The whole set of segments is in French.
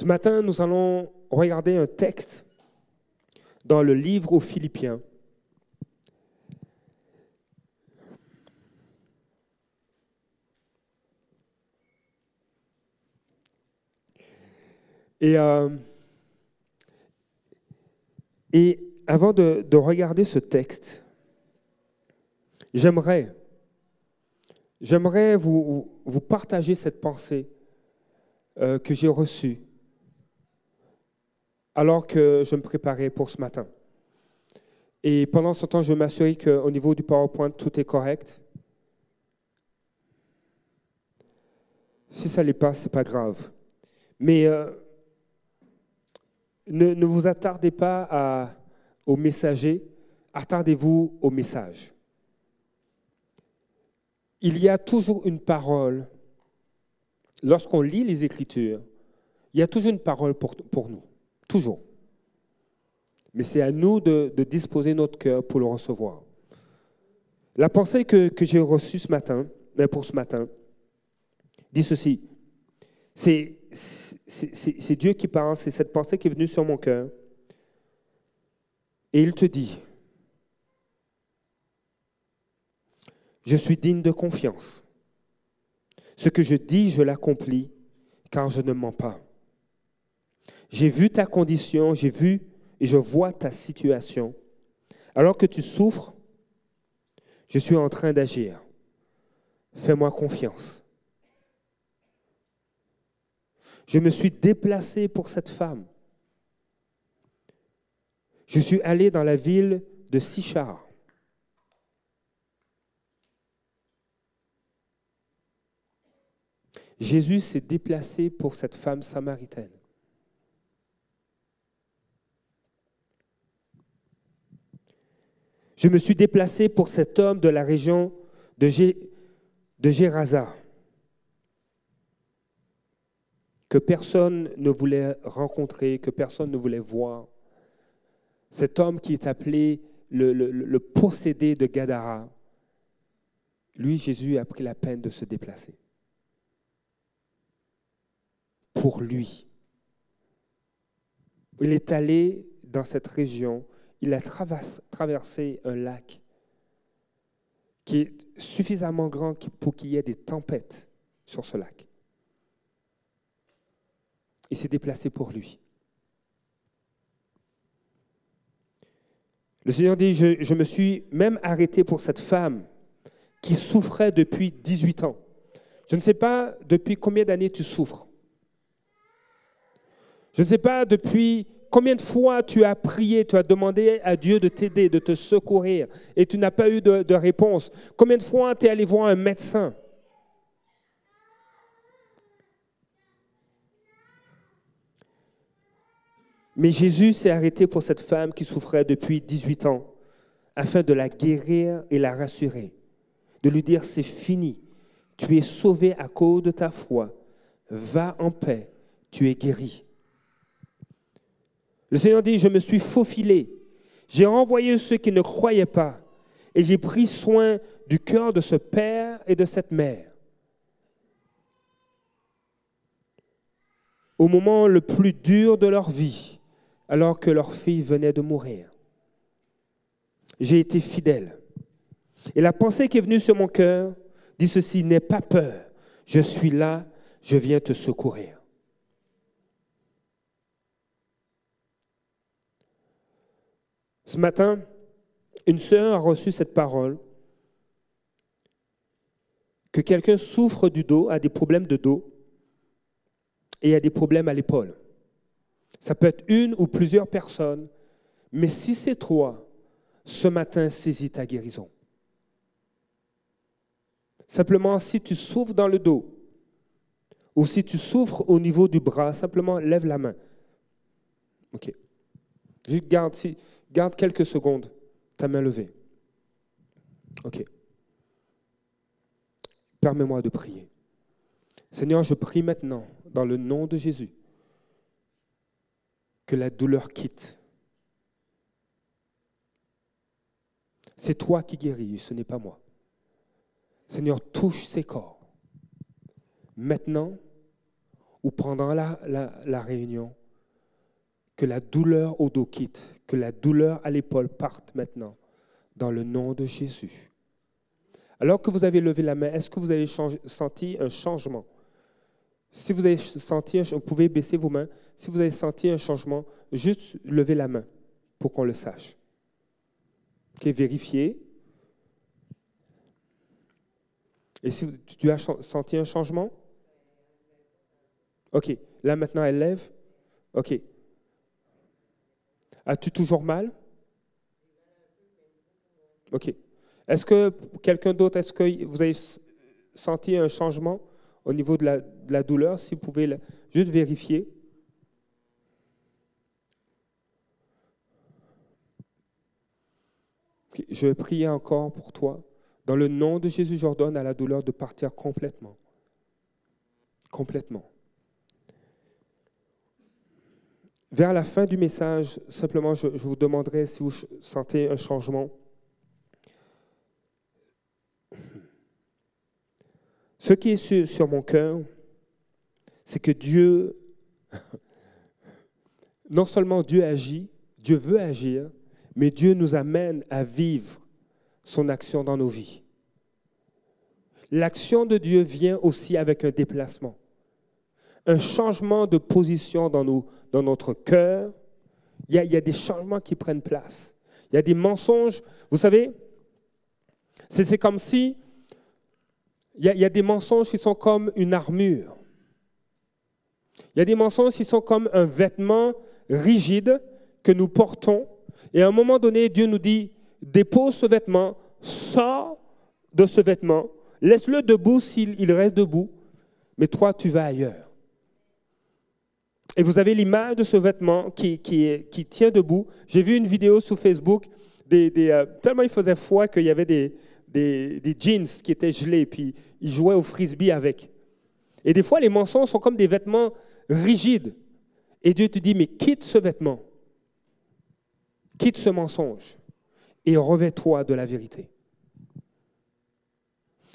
Ce matin, nous allons regarder un texte dans le livre aux Philippiens. Et, euh, avant de, de regarder ce texte, j'aimerais, j'aimerais vous, vous partager cette pensée euh, que j'ai reçue alors que je me préparais pour ce matin. Et pendant ce temps, je m'assurer qu'au niveau du PowerPoint, tout est correct. Si ça ne l'est pas, ce n'est pas grave. Mais euh, ne, vous attardez pas au messager, attardez-vous au message. Il y a toujours une parole. Lorsqu'on lit les Écritures, il y a toujours une parole pour nous. Toujours. Mais c'est à nous de, disposer notre cœur pour le recevoir. La pensée que, que j'ai reçue ce matin, mais pour ce matin, dit ceci. C'est Dieu qui parle, c'est cette pensée qui est venue sur mon cœur. Et il te dit, je suis digne de confiance. Ce que je dis, je l'accomplis, car je ne mens pas. J'ai vu ta condition, j'ai vu et je vois ta situation. Alors que tu souffres, je suis en train d'agir. Fais-moi confiance. Je me suis déplacé pour cette femme. Je suis allé dans la ville de Sichar. Jésus s'est déplacé pour cette femme samaritaine. Je me suis déplacé pour cet homme de la région de, Gé, que personne ne voulait rencontrer, que personne ne voulait voir. Cet homme qui est appelé le possédé de Gadara, lui, Jésus a pris la peine de se déplacer. Pour lui. Il est allé dans cette région il a traversé un lac qui est suffisamment grand pour qu'il y ait des tempêtes sur ce lac. Il s'est déplacé pour lui. Le Seigneur dit, je, me suis même arrêté pour cette femme qui souffrait depuis 18 ans. Je ne sais pas depuis combien d'années tu souffres. Je ne sais pas depuis Combien de fois tu as prié, tu as demandé à Dieu de t'aider, de te secourir, et tu n'as pas eu de, réponse? Combien de fois tu es allé voir un médecin? Mais Jésus s'est arrêté pour cette femme qui souffrait depuis 18 ans, afin de la guérir et la rassurer, de lui dire, c'est fini, tu es sauvé à cause de ta foi, va en paix, tu es guéri. Le Seigneur dit, je me suis faufilé, j'ai renvoyé ceux qui ne croyaient pas, et j'ai pris soin du cœur de ce père et de cette mère. Au moment le plus dur de leur vie, alors que leur fille venait de mourir. J'ai été fidèle. Et la pensée qui est venue sur mon cœur dit ceci, n'aie pas peur, je suis là, je viens te secourir. Ce matin, une sœur a reçu cette parole que quelqu'un souffre du dos, a des problèmes de dos et a des problèmes à l'épaule. Ça peut être une ou plusieurs personnes, mais si c'est toi, ce matin, saisis ta guérison. Simplement, si tu souffres dans le dos ou si tu souffres au niveau du bras, simplement lève la main. OK. Je garde, si, Garde quelques secondes ta main levée. OK. Permets-moi de prier. Seigneur, je prie maintenant, dans le nom de Jésus, que la douleur quitte. C'est toi qui guéris, ce n'est pas moi. Seigneur, touche ces corps. Maintenant, ou pendant la, la réunion, que la douleur au dos quitte, que la douleur à l'épaule parte maintenant, dans le nom de Jésus. Alors que vous avez levé la main, est-ce que vous avez senti un changement? Si vous avez senti, vous pouvez baisser vos mains. Si vous avez senti un changement, juste levez la main pour qu'on le sache. Ok, vérifiez. Et si tu as senti un changement? Ok, là maintenant elle lève. Ok. As-tu toujours mal? Ok. Est-ce que quelqu'un d'autre, est-ce que vous avez senti un changement au niveau de la, douleur? Si vous pouvez juste vérifier. Je vais prier encore pour toi. Dans le nom de Jésus, j'ordonne à la douleur de partir complètement. Complètement. Vers la fin du message, simplement, je, vous demanderai si vous sentez un changement. Ce qui est sur, mon cœur, c'est que Dieu, non seulement Dieu agit, Dieu veut agir, mais Dieu nous amène à vivre son action dans nos vies. L'action de Dieu vient aussi avec un déplacement un changement de position dans, notre cœur. Il y, a, des changements qui prennent place. Il y a des mensonges. Vous savez, c'est comme si il y, a, il y, a, des mensonges qui sont comme une armure. Il y a des mensonges qui sont comme un vêtement rigide que nous portons. Et à un moment donné, Dieu nous dit, dépose ce vêtement, sors de ce vêtement, laisse-le debout s'il reste debout, mais toi, tu vas ailleurs. Et vous avez l'image de ce vêtement qui, qui, tient debout. J'ai vu une vidéo sur Facebook, euh, tellement il faisait froid qu'il y avait des, des, des, jeans qui étaient gelés, puis ils jouaient au frisbee avec. Et des fois, les mensonges sont comme des vêtements rigides. Et Dieu te dit, mais quitte ce vêtement, quitte ce mensonge, et revêt-toi de la vérité.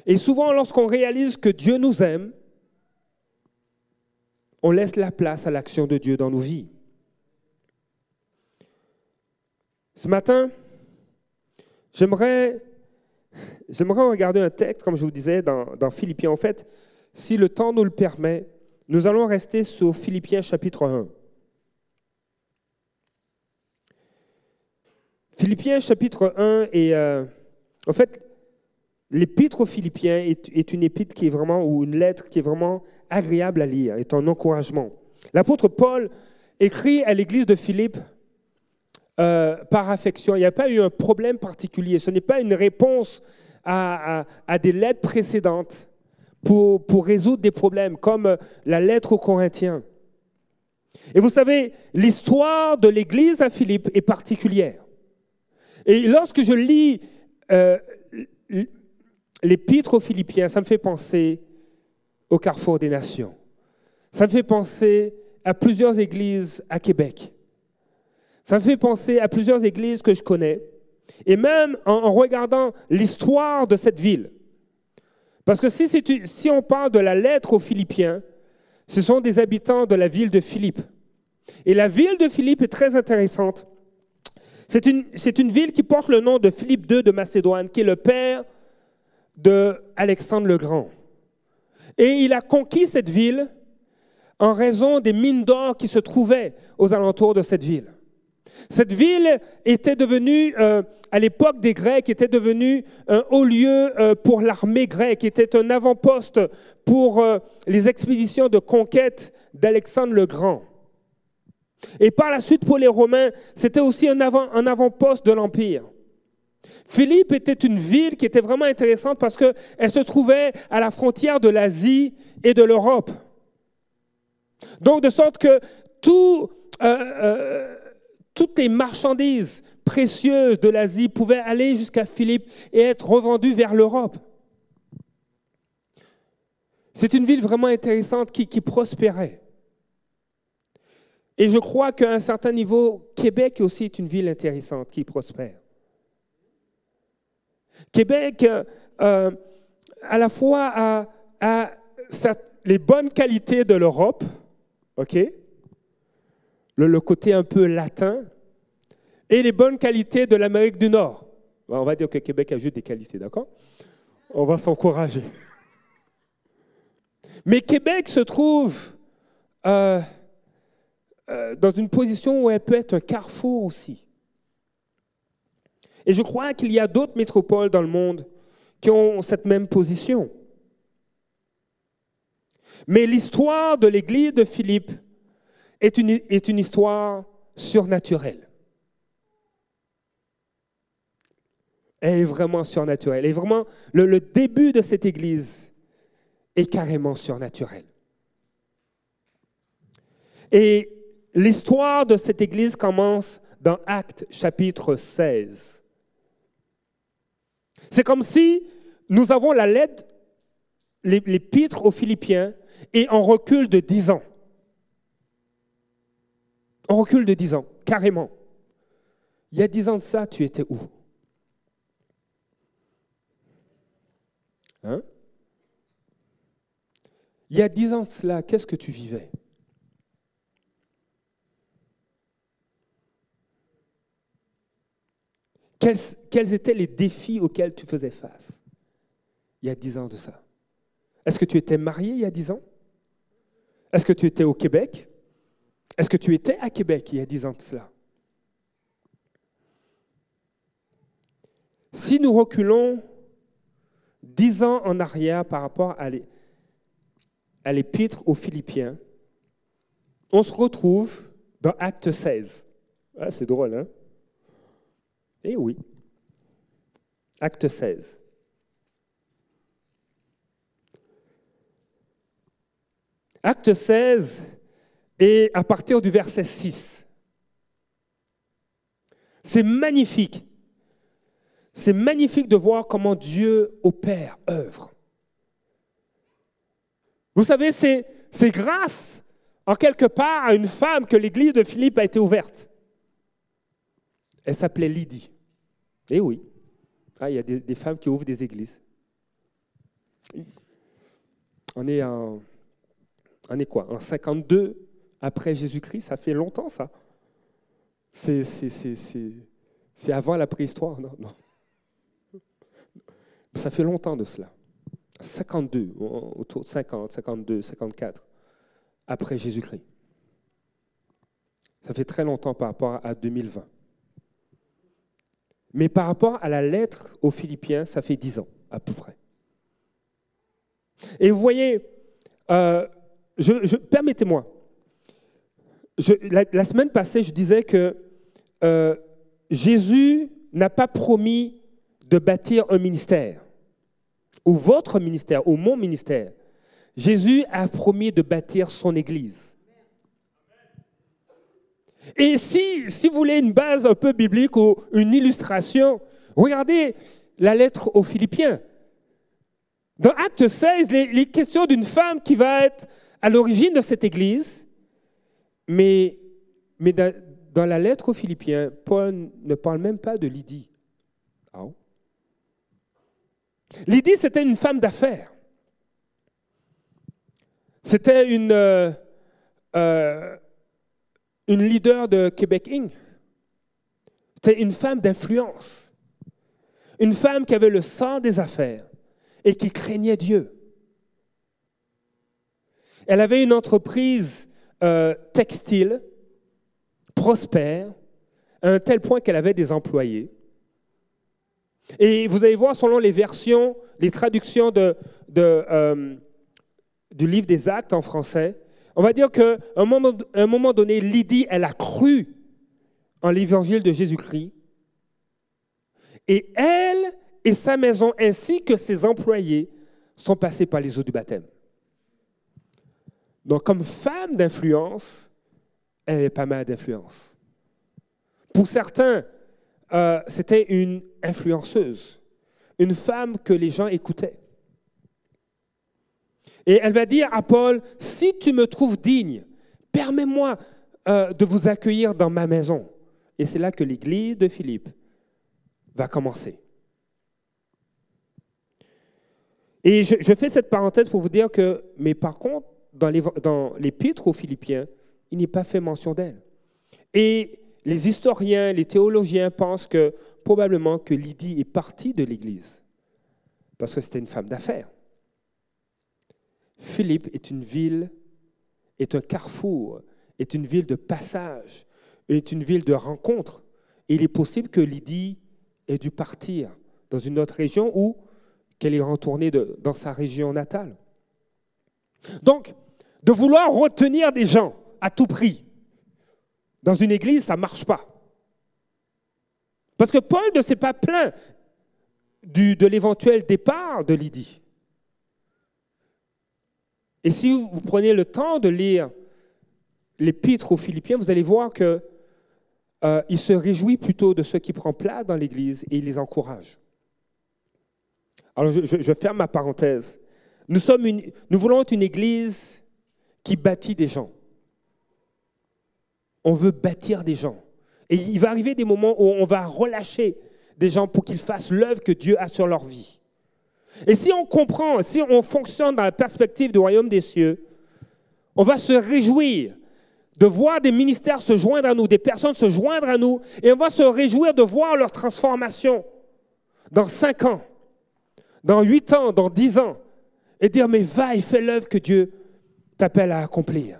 Et souvent, lorsqu'on réalise que Dieu nous aime, on laisse la place à l'action de Dieu dans nos vies. Ce matin, j'aimerais, j'aimerais regarder un texte, comme je vous disais, dans, dans Philippiens. En fait, si le temps nous le permet, nous allons rester sur Philippiens chapitre 1. Philippiens chapitre 1 et euh, en fait l'épître aux Philippiens est, une épître qui est vraiment ou une lettre qui est vraiment agréable à lire, est un encouragement. L'apôtre Paul écrit à l'église de Philippe euh, par affection. Il n'y a pas eu un problème particulier. Ce n'est pas une réponse à, des lettres précédentes pour, résoudre des problèmes, comme la lettre aux Corinthiens. Et vous savez, l'histoire de l'église à Philippe est particulière. Et lorsque je lis euh, l'épître aux Philippiens, ça me fait penser au carrefour des nations. Ça me fait penser à plusieurs églises à Québec. Ça me fait penser à plusieurs églises que je connais. Et même en, regardant l'histoire de cette ville. Parce que si, on parle de la lettre aux Philippiens, ce sont des habitants de la ville de Philippe. Et la ville de Philippe est très intéressante. C'est une, ville qui porte le nom de Philippe II de Macédoine, qui est le père de Alexandre le Grand. Et il a conquis cette ville en raison des mines d'or qui se trouvaient aux alentours de cette ville. Cette ville était devenue, euh, à l'époque des Grecs, était devenue un haut lieu euh, pour l'armée grecque, était un avant-poste pour euh, les expéditions de conquête d'Alexandre le Grand. Et par la suite, pour les Romains, c'était aussi un avant-poste de l'Empire. Philippe était une ville qui était vraiment intéressante parce qu'elle se trouvait à la frontière de l'Asie et de l'Europe. Donc, de sorte que euh, euh, toutes les marchandises précieuses de l'Asie pouvaient aller jusqu'à Philippe et être revendues vers l'Europe. C'est une ville vraiment intéressante qui prospérait. Et je crois qu'à un certain niveau, Québec aussi est une ville intéressante qui prospère. Québec, euh, à la fois, a, les bonnes qualités de l'Europe, OK le, côté un peu latin, et les bonnes qualités de l'Amérique du Nord. On va dire que Québec a juste des qualités, d'accord? On va s'encourager. Mais Québec se trouve euh, euh, dans une position où elle peut être un carrefour aussi. Et je crois qu'il y a d'autres métropoles dans le monde qui ont cette même position. Mais l'histoire de l'église de Philippe est une, histoire surnaturelle. Elle est vraiment surnaturelle. Et vraiment, le, le début de cette église est carrément surnaturel. Et l'histoire de cette église commence dans Actes chapitre 16. C'est comme si nous avons la lettre, l'épître aux Philippiens, et on recule de dix ans. On recule de dix ans, carrément. Il y a dix ans de ça, tu étais où? Hein? Il y a dix ans de cela, qu'est-ce que tu vivais? Quels, étaient les défis auxquels tu faisais face il y a dix ans de ça? Est-ce que tu étais marié il y a dix ans? Est-ce que tu étais au Québec? Est-ce que tu étais à Québec il y a dix ans de cela? Si nous reculons dix ans en arrière par rapport à à l'épître aux Philippiens, on se retrouve dans Acte 16. Ah, c'est drôle, hein? Eh oui. Acte 16. Acte 16 et à partir du verset 6. C'est magnifique. C'est magnifique de voir comment Dieu opère, œuvre. Vous savez, c'est, grâce, en quelque part, à une femme que l'église de Philippe a été ouverte. Elle s'appelait Lydie. Eh oui, ah, il y a des, femmes qui ouvrent des églises. On est en, est quoi? En 52 après Jésus-Christ, ça fait longtemps ça. C'est, c'est avant la préhistoire, non, non. Ça fait longtemps de cela. 52, autour de 50, 52, 54, après Jésus-Christ. Ça fait très longtemps par rapport à 2020. Mais par rapport à la lettre aux Philippiens, ça fait 10 ans, à peu près. Et vous voyez, euh, je, permettez-moi, la, semaine passée, je disais que euh, Jésus n'a pas promis de bâtir un ministère ou votre ministère, ou mon ministère. Jésus a promis de bâtir son Église. Et si, si vous voulez une base un peu biblique ou une illustration, regardez la lettre aux Philippiens. Dans Acte 16, les, questions d'une femme qui va être à l'origine de cette Église, mais, mais dans, dans, la lettre aux Philippiens, Paul ne parle même pas de Lydie. Ah Lydie, c'était une femme d'affaires. C'était une, euh, euh, une leader de Québec Inc. C'était une femme d'influence. Une femme qui avait le sang des affaires et qui craignait Dieu. Elle avait une entreprise euh, textile, prospère, à un tel point qu'elle avait des employés. Et vous allez voir, selon les versions, les traductions euh, du livre des actes en français, on va dire qu'à un moment, donné, Lydie, elle a cru en l'évangile de Jésus-Christ. Et elle et sa maison, ainsi que ses employés, sont passés par les eaux du baptême. Donc, comme femme d'influence, elle avait pas mal d'influence. Pour certains, euh, c'était une influenceuse, une femme que les gens écoutaient. Et elle va dire à Paul, si tu me trouves digne, permets-moi euh, de vous accueillir dans ma maison. Et c'est là que l'église de Philippe va commencer. Et je, je, fais cette parenthèse pour vous dire que, mais par contre, dans l'épître aux Philippiens, il n'est pas fait mention d'elle. Et les historiens, les théologiens pensent que probablement que Lydie est partie de l'Église parce que c'était une femme d'affaires. Philippe est une ville, est un carrefour, est une ville de passage, est une ville de rencontre. Il est possible que Lydie ait dû partir dans une autre région ou qu'elle est retournée dans sa région natale. Donc, de vouloir retenir des gens à tout prix dans une église, ça ne marche pas. Parce que Paul ne s'est pas plaint de l'éventuel départ de Lydie. Et si vous prenez le temps de lire l'épître aux Philippiens, vous allez voir qu'il euh, se réjouit plutôt de ce qui prend place dans l'Église et il les encourage. Alors je, ferme ma parenthèse. Nous, sommes nous voulons être une Église qui bâtit des gens. On veut bâtir des gens. Et il va arriver des moments où on va relâcher des gens pour qu'ils fassent l'œuvre que Dieu a sur leur vie. Et si on comprend, si on fonctionne dans la perspective du royaume des cieux, on va se réjouir de voir des ministères se joindre à nous, des personnes se joindre à nous, et on va se réjouir de voir leur transformation dans cinq ans, dans huit ans, dans dix ans, et dire, mais va et fais l'œuvre que Dieu t'appelle à accomplir.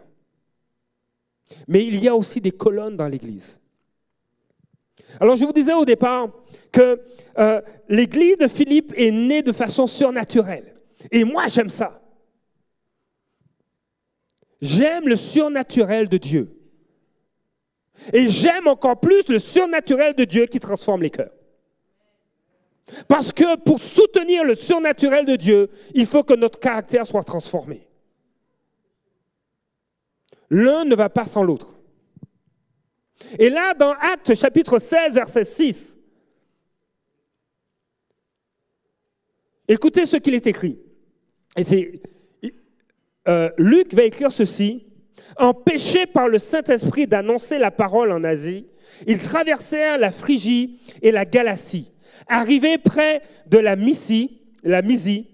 Mais il y a aussi des colonnes dans l'Église. Alors je vous disais au départ que euh, l'église de Philippe est née de façon surnaturelle. Et moi j'aime ça. J'aime le surnaturel de Dieu. Et j'aime encore plus le surnaturel de Dieu qui transforme les cœurs. Parce que pour soutenir le surnaturel de Dieu, il faut que notre caractère soit transformé. L'un ne va pas sans l'autre. Et là, dans Actes chapitre 16, verset 6, écoutez ce qu'il est écrit. Et c'est, euh, Luc va écrire ceci. Empêchés par le Saint-Esprit d'annoncer la parole en Asie, ils traversèrent la Phrygie et la Galatie. Arrivés près de la Mysie, la Mysie,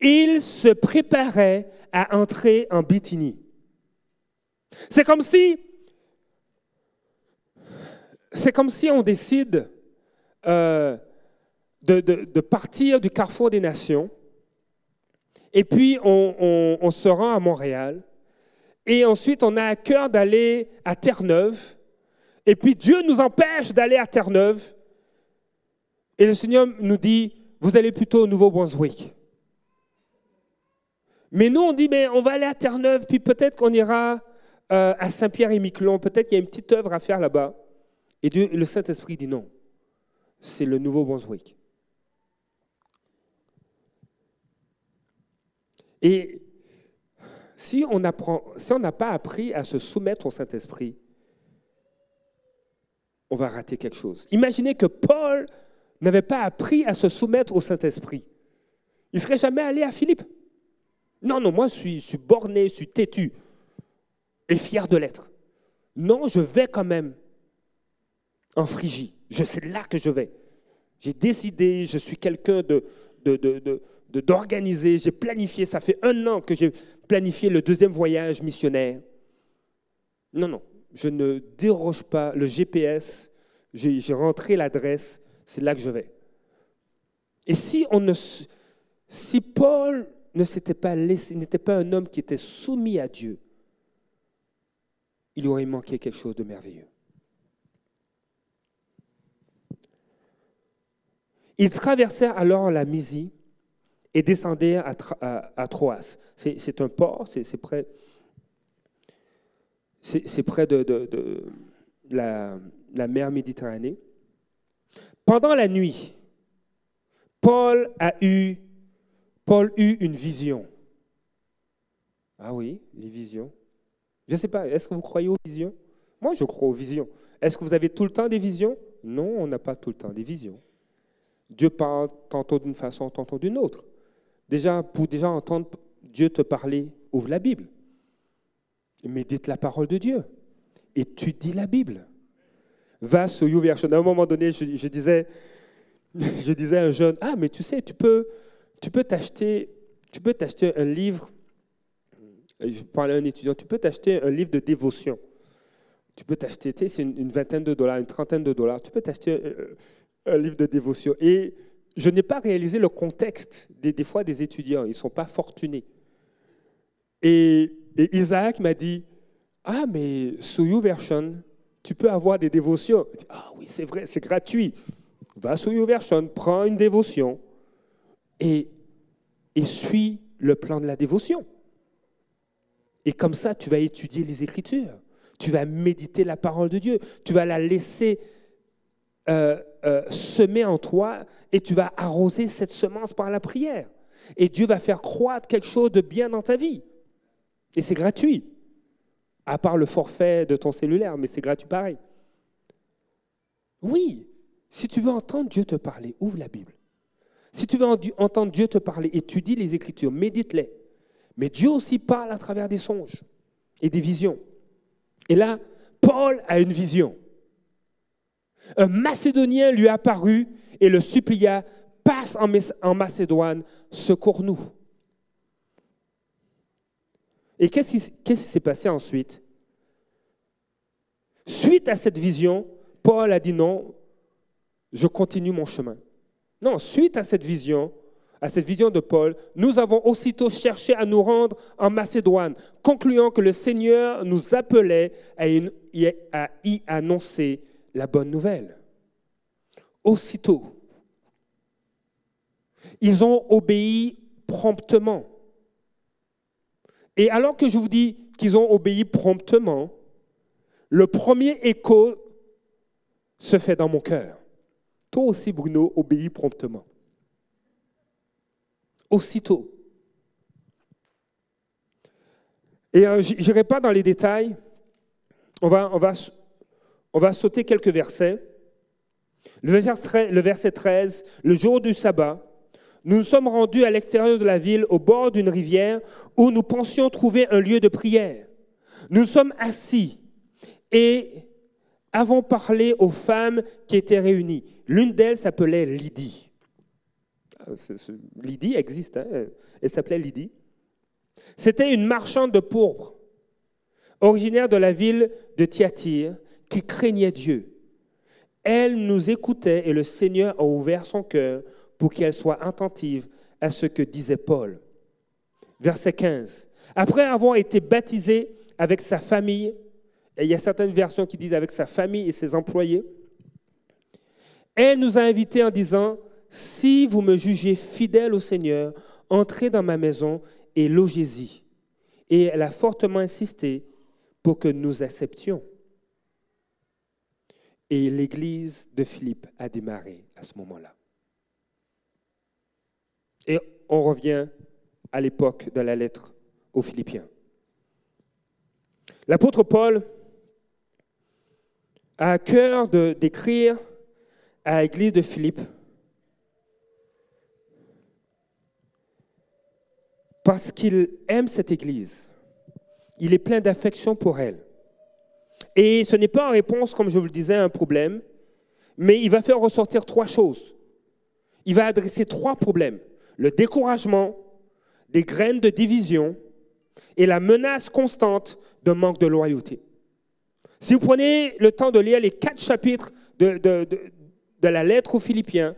ils se préparaient à entrer en Bithynie. C'est comme si c'est comme si on décide euh, de, partir du carrefour des nations, et puis on, se rend à Montréal, et ensuite on a à cœur d'aller à Terre-Neuve, et puis Dieu nous empêche d'aller à Terre-Neuve, et le Seigneur nous dit, vous allez plutôt au Nouveau-Brunswick. Mais nous, on dit, mais on va aller à Terre-Neuve, puis peut-être qu'on ira euh, à Saint-Pierre-et-Miquelon, peut-être qu'il y a une petite œuvre à faire là-bas. Et le Saint-Esprit dit non. C'est le Nouveau-Brunswick. Et si on n'a pas appris à se soumettre au Saint-Esprit, on va rater quelque chose. Imaginez que Paul n'avait pas appris à se soumettre au Saint-Esprit. Il ne serait jamais allé à Philippe. Non, non, moi je suis borné, je suis têtu et fier de l'être. Non, je vais quand même en Phrygie. Je sais là que je vais. J'ai décidé, je suis quelqu'un de, d'organiser, j'ai planifié, ça fait un an que j'ai planifié le deuxième voyage missionnaire. Non, non, je ne déroge pas le GPS, j'ai rentré l'adresse, c'est là que je vais. Et si, on ne, si Paul ne s'était pas laissé, n'était pas un homme qui était soumis à Dieu, il aurait manqué quelque chose de merveilleux. Ils traversèrent alors la Mysie et descendirent à, Troas. C'est un port, c'est près, près de, la, mer Méditerranée. Pendant la nuit, Paul a eu, Paul eut une vision. Ah oui, les visions. Je ne sais pas, est-ce que vous croyez aux visions? Moi, je crois aux visions. Est-ce que vous avez tout le temps des visions? Non, on n'a pas tout le temps des visions. Dieu parle tantôt d'une façon, tantôt d'une autre. Déjà, pour déjà entendre Dieu te parler, ouvre la Bible. Médite la parole de Dieu. Étudie la Bible. Va sur YouVersion. À un moment donné, je, disais, je disais à un jeune, ah, mais tu sais, tu peux, tu peux t'acheter, tu peux t'acheter un livre. Je parlais à un étudiant, tu peux t'acheter un livre de dévotion. Tu peux t'acheter, tu sais, c'est une, vingtaine de dollars, une trentaine de dollars. Tu peux t'acheter un, livre de dévotion. Et je n'ai pas réalisé le contexte des, des fois des étudiants. Ils ne sont pas fortunés. Et, Isaac m'a dit, ah, mais sous YouVersion, tu peux avoir des dévotions. ah oui, c'est vrai, c'est gratuit. Va sur YouVersion, prends une dévotion et, et suis le plan de la dévotion. Et comme ça, tu vas étudier les Écritures. Tu vas méditer la parole de Dieu. Tu vas la laisser euh, euh, semer en toi et tu vas arroser cette semence par la prière. Et Dieu va faire croître quelque chose de bien dans ta vie. Et c'est gratuit à part le forfait de ton cellulaire, mais c'est gratuit pareil. Oui, si tu veux entendre Dieu te parler, ouvre la Bible. Si tu veux entendre Dieu te parler, étudie les Écritures, médite-les. Mais Dieu aussi parle à travers des songes et des visions. Et là, Paul a une vision. Un Macédonien lui apparut et le supplia, passe en Macédoine, secours-nous. Et qu'est-ce qui s'est passé ensuite? Suite à cette vision, Paul a dit non, je continue mon chemin. Non, suite à cette vision, à cette vision de Paul, nous avons aussitôt cherché à nous rendre en Macédoine, concluant que le Seigneur nous appelait à y annoncer la bonne nouvelle. Aussitôt, ils ont obéi promptement. Et alors que je vous dis qu'ils ont obéi promptement, le premier écho se fait dans mon cœur. Toi aussi, Bruno, obéis promptement. Aussitôt. Et euh, je n'irai pas dans les détails. On va, on, va, on va sauter quelques versets. Le verset, le verset 13, le jour du sabbat, nous nous sommes rendus à l'extérieur de la ville, au bord d'une rivière, où nous pensions trouver un lieu de prière. Nous sommes assis et avons parlé aux femmes qui étaient réunies. L'une d'elles s'appelait Lydie. Ah, Lydie existe, hein elle s'appelait Lydie. C'était une marchande de pourpre, originaire de la ville de Thyatire, qui craignait Dieu. Elle nous écoutait et le Seigneur a ouvert son cœur pour qu'elle soit attentive à ce que disait Paul. Verset 15. Après avoir été baptisé avec sa famille, et il y a certaines versions qui disent avec sa famille et ses employés, elle nous a invités en disant, si vous me jugez fidèle au Seigneur, entrez dans ma maison et logez-y. Et elle a fortement insisté pour que nous acceptions. Et l'église de Philippe a démarré à ce moment-là. Et on revient à l'époque de la lettre aux Philippiens. L'apôtre Paul a à cœur d'écrire à l'église de Philippe parce qu'il aime cette église. Il est plein d'affection pour elle. Et ce n'est pas en réponse, comme je vous le disais, à un problème, mais il va faire ressortir trois choses. Il va adresser trois problèmes le découragement, des graines de division et la menace constante d'un manque de loyauté. Si vous prenez le temps de lire les quatre chapitres de, de la lettre aux Philippiens,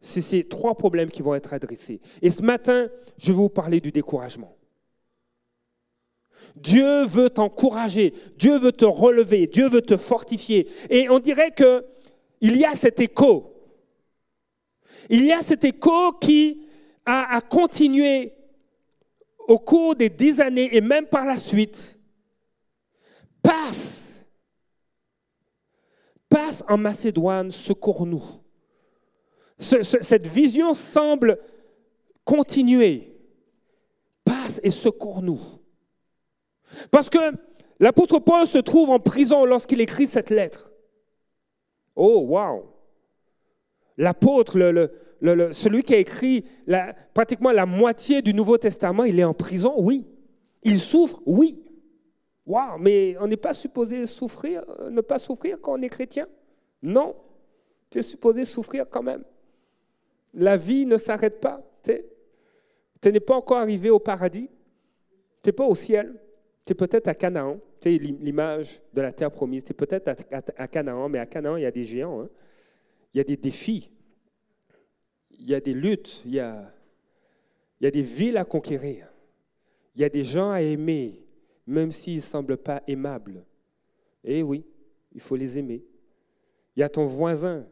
c'est ces trois problèmes qui vont être adressés. Et ce matin, je vais vous parler du découragement. Dieu veut t'encourager, Dieu veut te relever, Dieu veut te fortifier. Et on dirait qu'il y a cet écho. Il y a cet écho qui a, continué au cours des dix années et même par la suite, passe, passe en Macédoine, secours-nous. cette vision semble continuer. Passe et secours-nous. Parce que l'apôtre Paul se trouve en prison lorsqu'il écrit cette lettre. Oh, wow! L'apôtre, celui qui a écrit pratiquement la moitié du Nouveau Testament, il est en prison, oui. Il souffre, oui. Waouh, mais on n'est pas supposé souffrir, ne pas souffrir quand on est chrétien? Non, tu es supposé souffrir quand même. La vie ne s'arrête pas. Tu n'es pas encore arrivé au paradis. Tu n'es pas au ciel. Tu es peut-être à Canaan. Tu es l'image de la terre promise. Tu es peut-être à, Canaan, mais à Canaan, il y a des géants. Hein. Il y a des défis. Il y a des luttes. Il y a, des villes à conquérir. Il y a des gens à aimer, même s'ils ne semblent pas aimables. Eh oui, il faut les aimer. Il y a ton voisin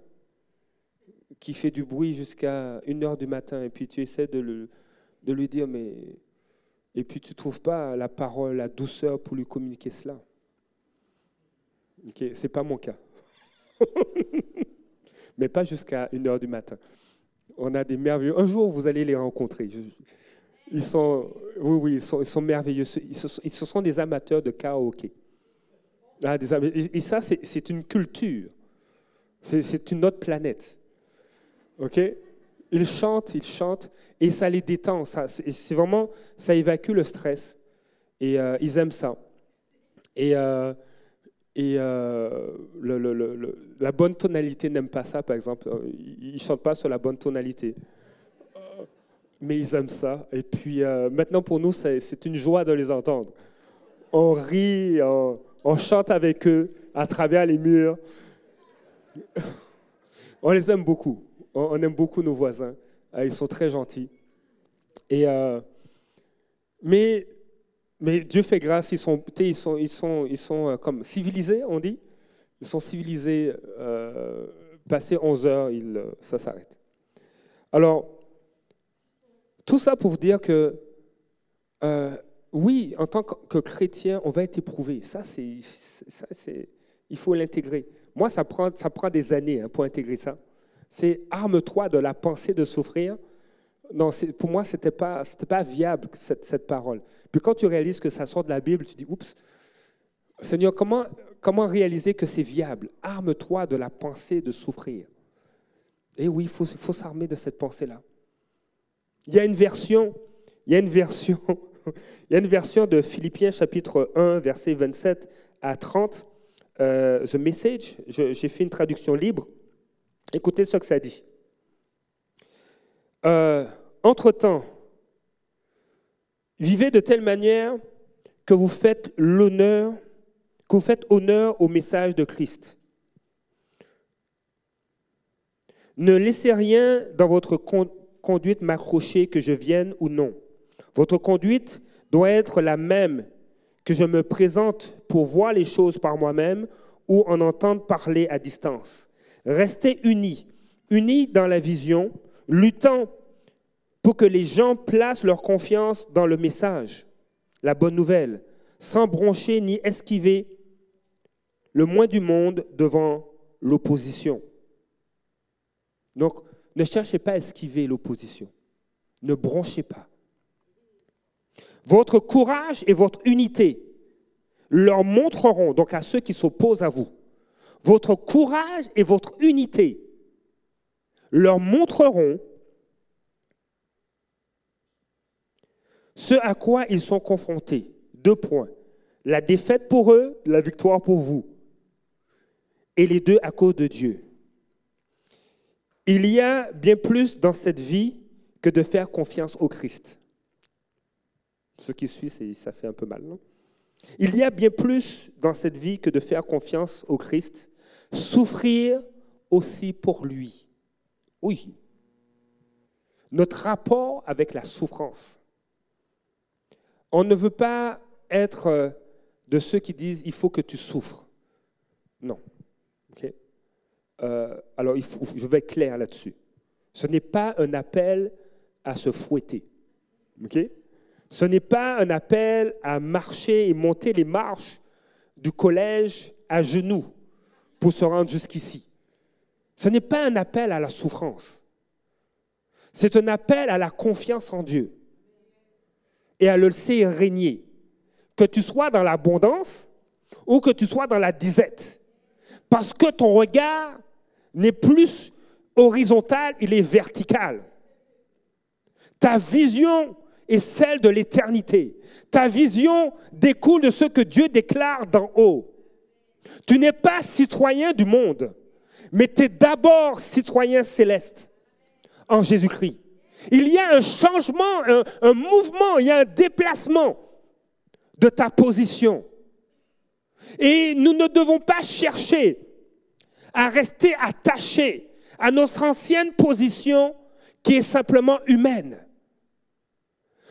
qui fait du bruit jusqu'à 1 heure du matin, et puis tu essaies de, de lui dire, mais... Et puis tu ne trouves pas la parole, la douceur pour lui communiquer cela. Ce n'est pas mon cas. mais pas jusqu'à 1 heure du matin. On a des merveilleux. Un jour, vous allez les rencontrer. Ils sont, oui, oui, ils sont, ils sont merveilleux. Ils, ce sont des amateurs de karaoké. Ah, et ça, c'est une culture. C'est une autre planète. OK? Ils chantent, ils chantent, et ça les détend. C'est vraiment, ça évacue le stress. Et euh, ils aiment ça. Et, euh, et euh, la bonne tonalité n'aime pas ça, par exemple. Ils ne chantent pas sur la bonne tonalité. Mais ils aiment ça. Et puis maintenant, pour nous, c'est une joie de les entendre. On rit, on chante avec eux à travers les murs. On les aime beaucoup. On aime beaucoup nos voisins. Ah, ils sont très gentils. Et, euh, mais, mais Dieu fait grâce, ils sont, ils sont, ils sont, ils sont euh, comme civilisés, on dit. Ils sont civilisés. Euh, passé 11 heures, ils, ça s'arrête. Alors, tout ça pour vous dire que oui, en tant que chrétien, on va être éprouvé. Ça, c'est, il faut l'intégrer. Moi, ça prend, ça prend des années hein, pour intégrer ça. C'est arme-toi de la pensée de souffrir. Non, pour moi, ce n'était pas, pas viable, cette, cette, parole. Puis quand tu réalises que ça sort de la Bible, tu dis, oups, Seigneur, comment, comment réaliser que c'est viable? Arme-toi de la pensée de souffrir. Et oui, il faut, faut s'armer de cette pensée-là. Il y a une version, il y a une version Il y a une version de Philippiens chapitre 1, verset 27 à 30, euh, The Message, j'ai fait une traduction libre. Écoutez ce que ça dit. Euh, entre-temps, vivez de telle manière que vous faites l'honneur, que vous faites honneur au message de Christ. Ne laissez rien dans votre conduite m'accrocher que je vienne ou non. Votre conduite doit être la même que je me présente pour voir les choses par moi-même ou en entendre parler à distance. Restez unis, unis dans la vision, luttant pour que les gens placent leur confiance dans le message, la bonne nouvelle, sans broncher ni esquiver le moins du monde devant l'opposition. Donc, ne cherchez pas à esquiver l'opposition. Ne bronchez pas. Votre courage et votre unité leur montreront, donc à ceux qui s'opposent à vous, votre courage et votre unité leur montreront ce à quoi ils sont confrontés. Deux points. La défaite pour eux, la victoire pour vous. Et les deux à cause de Dieu. Il y a bien plus dans cette vie que de faire confiance au Christ. Ce qui suit, ça fait un peu mal, non? Il y a bien plus dans cette vie que de faire confiance au Christ, souffrir aussi pour lui. Oui. Notre rapport avec la souffrance. On ne veut pas être euh, de ceux qui disent il faut que tu souffres. Non. Euh, alors, je vais être clair là-dessus. Ce n'est pas un appel à se fouetter. Ce n'est pas un appel à marcher et monter les marches du collège à genoux pour se rendre jusqu'ici. Ce n'est pas un appel à la souffrance. C'est un appel à la confiance en Dieu et à le laisser régner. Que tu sois dans l'abondance ou que tu sois dans la disette. Parce que ton regard n'est plus horizontal, il est vertical. Ta vision et celle de l'éternité. Ta vision découle de ce que Dieu déclare d'en haut. Tu n'es pas citoyen du monde, mais tu es d'abord citoyen céleste en Jésus-Christ. Il y a un changement, un, un mouvement, il y a un déplacement de ta position. Et nous ne devons pas chercher à rester attachés à notre ancienne position qui est simplement humaine.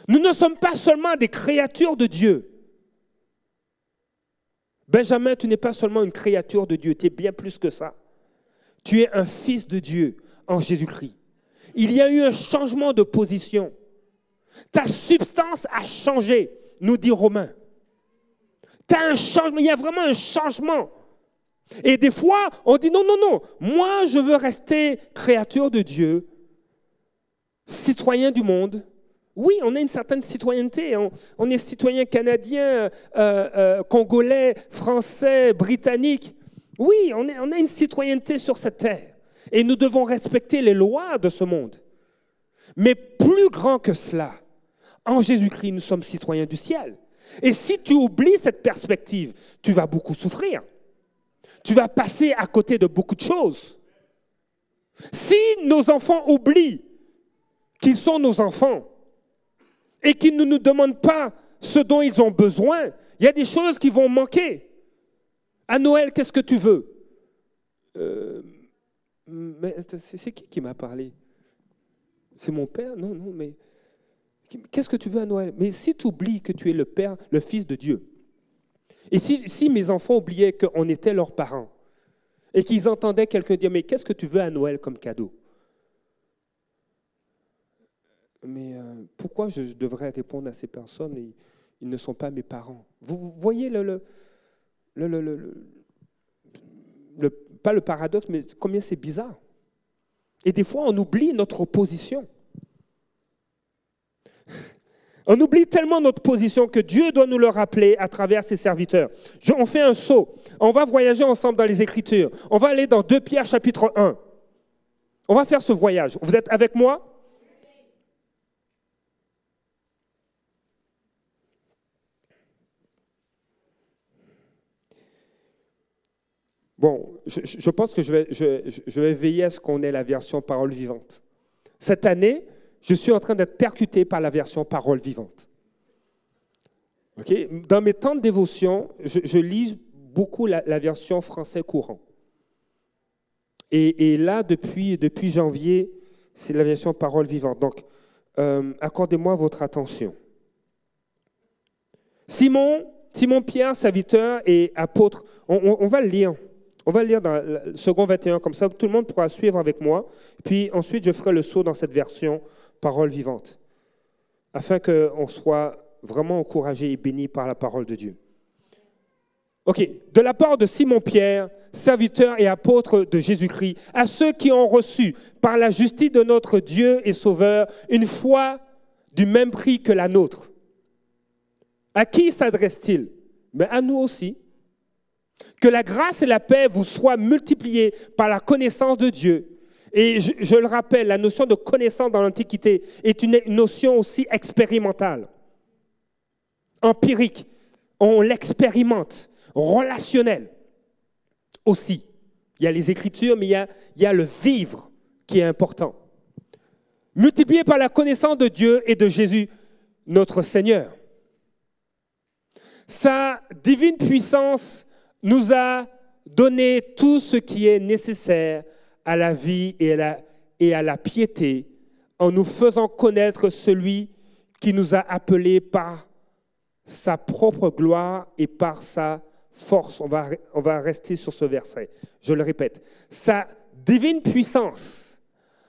Nous ne sommes pas seulement des créatures de Dieu. Benjamin, tu n'es pas seulement une créature de Dieu, tu es bien plus que ça. Tu es un fils de Dieu en Jésus-Christ. Il y a eu un changement de position. Ta substance a changé, nous dit Romain. As un changement, il y a vraiment un changement. Et des fois, on dit non, non, non, moi je veux rester créature de Dieu, citoyen du monde. Oui, on a une certaine citoyenneté. On, est citoyen canadien, euh, euh, congolais, français, britannique. Oui, on, on a une citoyenneté sur cette terre. Et nous devons respecter les lois de ce monde. Mais plus grand que cela, en Jésus-Christ, nous sommes citoyens du ciel. Et si tu oublies cette perspective, tu vas beaucoup souffrir tu vas passer à côté de beaucoup de choses. Si nos enfants oublient qu'ils sont nos enfants et qu'ils ne nous demandent pas ce dont ils ont besoin, il y a des choses qui vont manquer. À Noël, qu'est-ce que tu veux? Euh, C'est qui qui m'a parlé? C'est mon père? Non, non, mais qu'est-ce que tu veux à Noël? Mais si tu oublies que tu es le Père, le Fils de Dieu, et si, mes enfants oubliaient qu'on était leurs parents et qu'ils entendaient quelqu'un dire, mais qu'est-ce que tu veux à Noël comme cadeau? Mais euh, pourquoi je devrais répondre à ces personnes et ils ne sont pas mes parents? Vous voyez le, le, le, pas le paradoxe, mais combien c'est bizarre. Et des fois, on oublie notre position. On oublie tellement notre position que Dieu doit nous le rappeler à travers ses serviteurs. on fait un saut. On va voyager ensemble dans les Écritures. On va aller dans 2 Pierre chapitre 1. On va faire ce voyage. Vous êtes avec moi? Bon, je, pense que je vais, veiller à ce qu'on ait la version parole vivante. Cette année, je suis en train d'être percuté par la version parole vivante. Dans mes temps de dévotion, je, lis beaucoup la, version français courant. Et, là, depuis, depuis janvier, c'est la version parole vivante. Donc, euh, accordez-moi votre attention. Simon, Simon Pierre, serviteur et apôtre, on, va le lire. On va lire dans le second 21, comme ça tout le monde pourra suivre avec moi. Puis ensuite, je ferai le saut dans cette version parole vivante, afin qu'on soit vraiment encouragé et béni par la parole de Dieu. Ok, de la part de Simon-Pierre, serviteur et apôtre de Jésus-Christ, à ceux qui ont reçu par la justice de notre Dieu et Sauveur une foi du même prix que la nôtre. À qui s'adresse-t-il? Mais à nous aussi. Que la grâce et la paix vous soient multipliées par la connaissance de Dieu et je, le rappelle, la notion de connaissance dans l'Antiquité est une notion aussi expérimentale, empirique. On l'expérimente, relationnelle aussi. Il y a les Écritures, mais il y a, le vivre qui est important. Multiplié par la connaissance de Dieu et de Jésus, notre Seigneur. Sa divine puissance nous a donné tout ce qui est nécessaire à la vie et à la, piété en nous faisant connaître celui qui nous a appelés par sa propre gloire et par sa force. On va rester sur ce verset. Je le répète. Sa divine puissance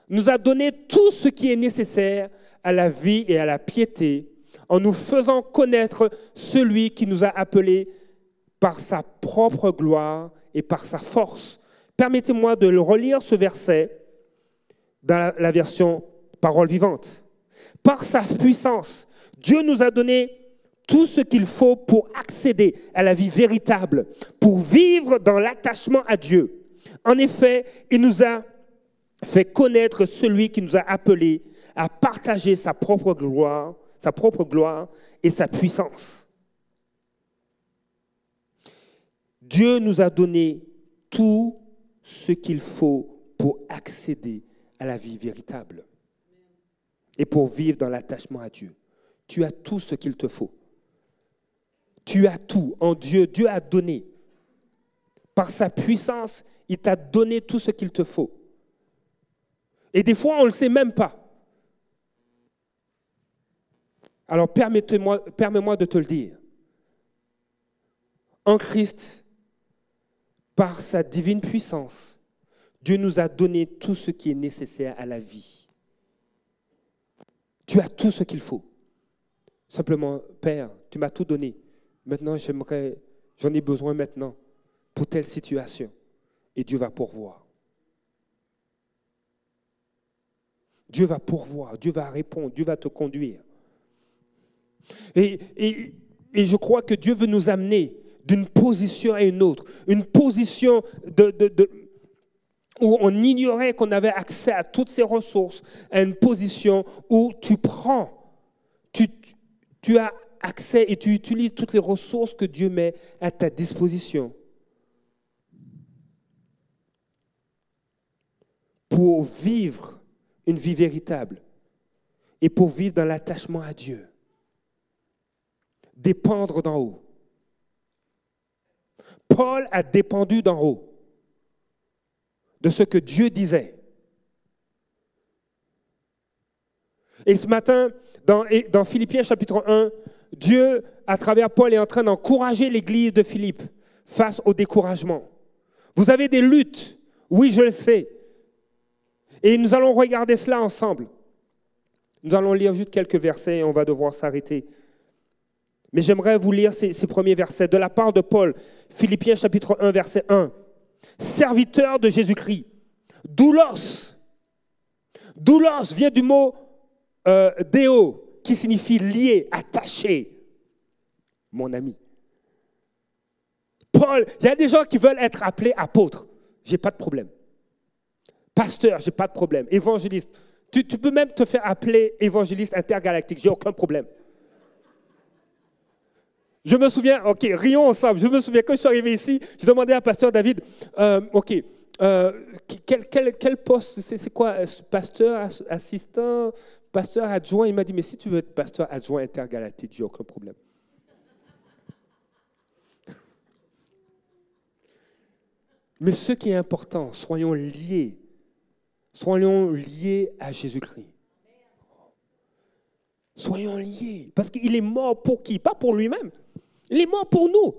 nous a donné tout ce qui est nécessaire à la vie et à la piété en nous faisant connaître celui qui nous a appelés par sa propre gloire et par sa force. Permettez-moi de relire, ce verset, dans la version parole vivante. Par sa puissance, Dieu nous a donné tout ce qu'il faut pour accéder à la vie véritable, pour vivre dans l'attachement à Dieu. En effet, il nous a fait connaître celui qui nous a appelés à partager sa propre gloire, sa propre gloire et sa puissance. Dieu nous a donné tout ce qu'il faut pour accéder à la vie véritable. et pour vivre dans l'attachement à Dieu. Tu as tout ce qu'il te faut. Tu as tout en Dieu. Dieu a donné. Par sa puissance, il t'a donné tout ce qu'il te faut. Et des fois, on ne le sait même pas. Alors permets-moi de te le dire. En Christ, par sa divine puissance, Dieu nous a donné tout ce qui est nécessaire à la vie. Tu as tout ce qu'il faut. Simplement, Père, tu m'as tout donné. Maintenant, j'aimerais, j'en ai besoin maintenant pour telle situation. Et Dieu va pourvoir. Dieu va pourvoir, Dieu va répondre, Dieu va te conduire. Et, et, et je crois que Dieu veut nous amener d'une position à une autre, une position où on ignorait qu'on avait accès à toutes ces ressources, à une position où tu prends, tu, tu as accès et tu utilises toutes les ressources que Dieu met à ta disposition pour vivre une vie véritable et pour vivre dans l'attachement à Dieu. Dépendre d'en haut. Paul a dépendu d'en haut de ce que Dieu disait. Et ce matin, dans, Philippiens chapitre 1, Dieu, à travers Paul, est en train d'encourager l'église de Philippe face au découragement. Vous avez des luttes, oui, je le sais. Et nous allons regarder cela ensemble. Nous allons lire juste quelques versets et on va devoir s'arrêter. Mais j'aimerais vous lire ces, premiers versets de la part de Paul, Philippiens chapitre 1, verset 1. Serviteur de Jésus-Christ, doulos. Doulos vient du mot euh, déo, qui signifie lié, attaché. Mon ami. Paul, il y a des gens qui veulent être appelés apôtres. J'ai pas de problème. Pasteur, j'ai pas de problème. Évangéliste. Tu, tu, peux même te faire appeler évangéliste intergalactique. J'ai aucun problème. Je me souviens, ok, rions ensemble. Je me souviens quand je suis arrivé ici, j'ai demandé à pasteur David, euh, ok, euh, quel, poste, c'est quoi, pasteur, assistant, pasteur adjoint? Il m'a dit, mais si tu veux être pasteur adjoint intergalactique, j'ai aucun problème. Mais ce qui est important, soyons liés, soyons liés à Jésus-Christ. Soyons liés, parce qu'il est mort pour qui? Pas pour lui-même. Il est mort pour nous.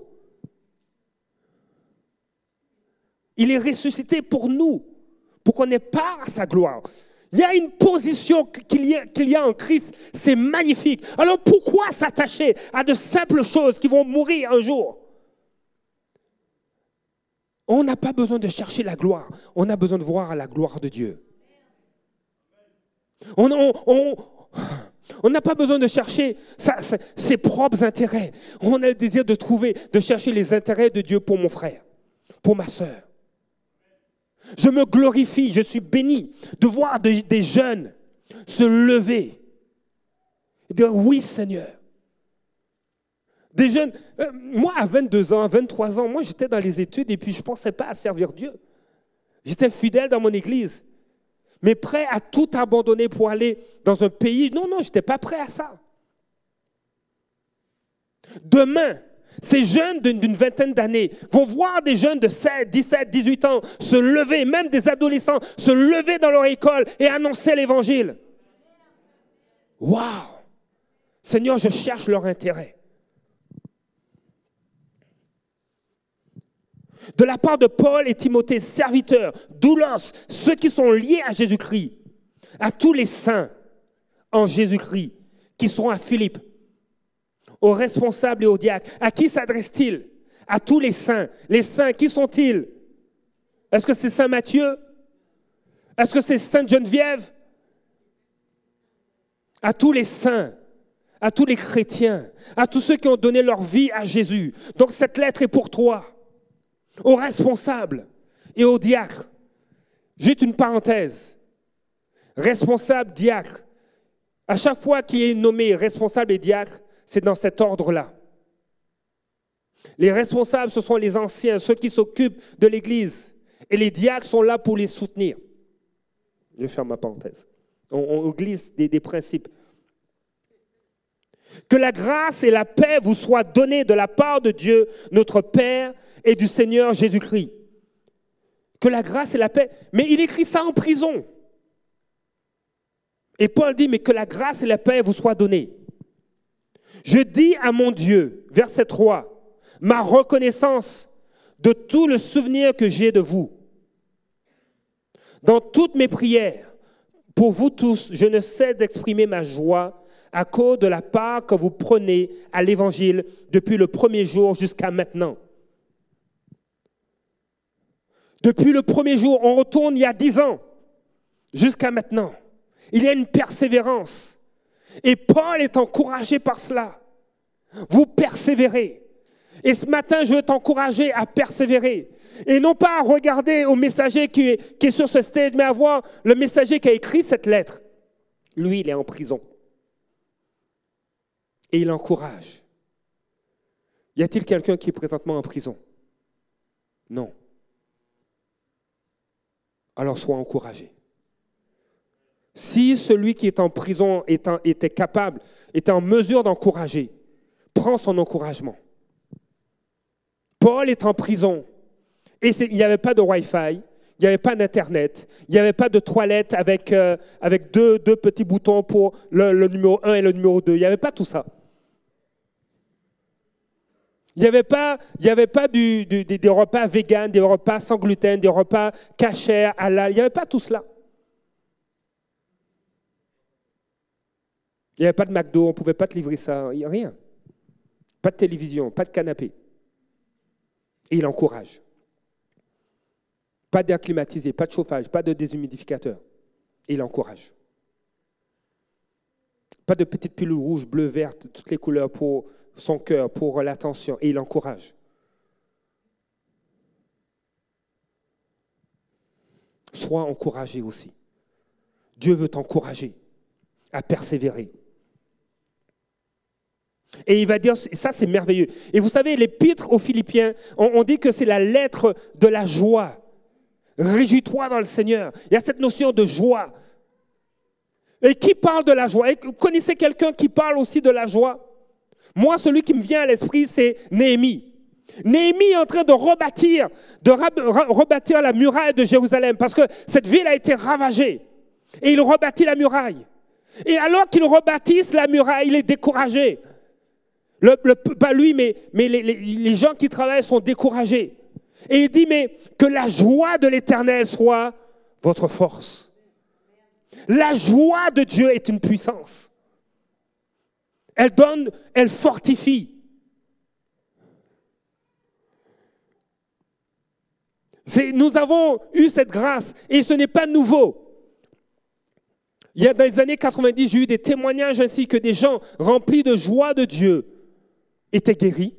Il est ressuscité pour nous, pour qu'on ait part à sa gloire. Il y a une position qu'il y, a en Christ, c'est magnifique. Alors pourquoi s'attacher à de simples choses qui vont mourir un jour? On n'a pas besoin de chercher la gloire, on a besoin de voir la gloire de Dieu. On, on n'a pas besoin de chercher ses propres intérêts. On a le désir de trouver, de chercher les intérêts de Dieu pour mon frère, pour ma soeur. Je me glorifie, je suis béni de voir des, des jeunes se lever et dire oui Seigneur. Des jeunes, euh, moi à 22 ans, à 23 ans, moi j'étais dans les études et puis je ne pensais pas à servir Dieu. J'étais fidèle dans mon église mais prêt à tout abandonner pour aller dans un pays? Non, non, je n'étais pas prêt à ça. Demain, ces jeunes d'une vingtaine d'années vont voir des jeunes de 16, 17, 18 ans se lever, même des adolescents, se lever dans leur école et annoncer l'évangile. Waouh! Seigneur, je cherche leur intérêt. De la part de Paul et Timothée, serviteurs, doulos, ceux qui sont liés à Jésus-Christ, à tous les saints en Jésus-Christ qui sont à Philippe, aux responsables et aux diacres. À qui s'adresse-t-il? À tous les saints. Les saints, qui sont-ils? Est-ce que c'est Saint Matthieu? Est-ce que c'est Sainte Geneviève? À tous les saints à tous les chrétiens, à tous ceux qui ont donné leur vie à Jésus. Donc cette lettre est pour toi aux responsables et aux diacres. Juste une parenthèse. Responsable, diacre. À chaque fois qu'il est nommé responsable et diacre, c'est dans cet ordre-là. Les responsables, ce sont les anciens, ceux qui s'occupent de l'Église. Et les diacres sont là pour les soutenir. Je ferme ma parenthèse. On, glisse des, des principes. Que la grâce et la paix vous soient données de la part de Dieu, notre Père, et du Seigneur Jésus-Christ. Que la grâce et la paix. Mais il écrit ça en prison. Et Paul dit, mais que la grâce et la paix vous soient données. Je dis à mon Dieu, verset 3, ma reconnaissance de tout le souvenir que j'ai de vous. Dans toutes mes prières, pour vous tous, je ne cesse d'exprimer ma joie à cause de la part que vous prenez à l'Évangile depuis le premier jour jusqu'à maintenant. Depuis le premier jour, on retourne il y a dix ans, jusqu'à maintenant. Il y a une persévérance. Et Paul est encouragé par cela. Vous persévérez. Et ce matin, je veux t'encourager à persévérer. Et non pas à regarder au messager qui est, sur ce stage, mais à voir le messager qui a écrit cette lettre. Lui, il est en prison. Et il encourage. Y a-t-il quelqu'un qui est présentement en prison? Non. Alors sois encouragé. Si celui qui est en prison était capable, était en mesure d'encourager, prends son encouragement. Paul est en prison et il n'y avait pas de Wi-Fi, il n'y avait pas d'Internet, il n'y avait pas de toilette avec, euh, deux, deux, petits boutons pour le, numéro 1 et le numéro 2. Il n'y avait pas tout ça. Il n'y avait pas, il du, des repas véganes, des repas sans gluten, des repas cachers, halal. Il n'y avait pas tout cela. Il n'y avait pas de McDo, on ne pouvait pas te livrer ça, a rien. Pas de télévision, pas de canapé. Et il encourage. Pas d'air climatisé, pas de chauffage, pas de déshumidificateur. Il encourage. Pas de petites pilules rouges, bleues, vertes, toutes les couleurs pour son cœur, pour l'attention. Et il encourage. Sois encouragé aussi. Dieu veut t'encourager à persévérer. Et il va dire, ça c'est merveilleux. Et vous savez, l'épître aux Philippiens, on, dit que c'est la lettre de la joie. Réjouis-toi dans le Seigneur. Il y a cette notion de joie. Et qui parle de la joie? Vous connaissez quelqu'un qui parle aussi de la joie? Moi, celui qui me vient à l'esprit, c'est Néhémie. Néhémie est en train de rebâtir, de rebâtir la muraille de Jérusalem parce que cette ville a été ravagée. Et il rebâtit la muraille. Et alors qu'il rebâtisse la muraille, il est découragé. Pas lui, mais, mais les, gens qui travaillent sont découragés. Et il dit, mais que la joie de l'Éternel soit votre force. La joie de Dieu est une puissance. Elle donne, elle fortifie. Nous avons eu cette grâce et ce n'est pas nouveau. Il y a dans les années 90, j'ai eu des témoignages ainsi que des gens remplis de joie de Dieu était guéri,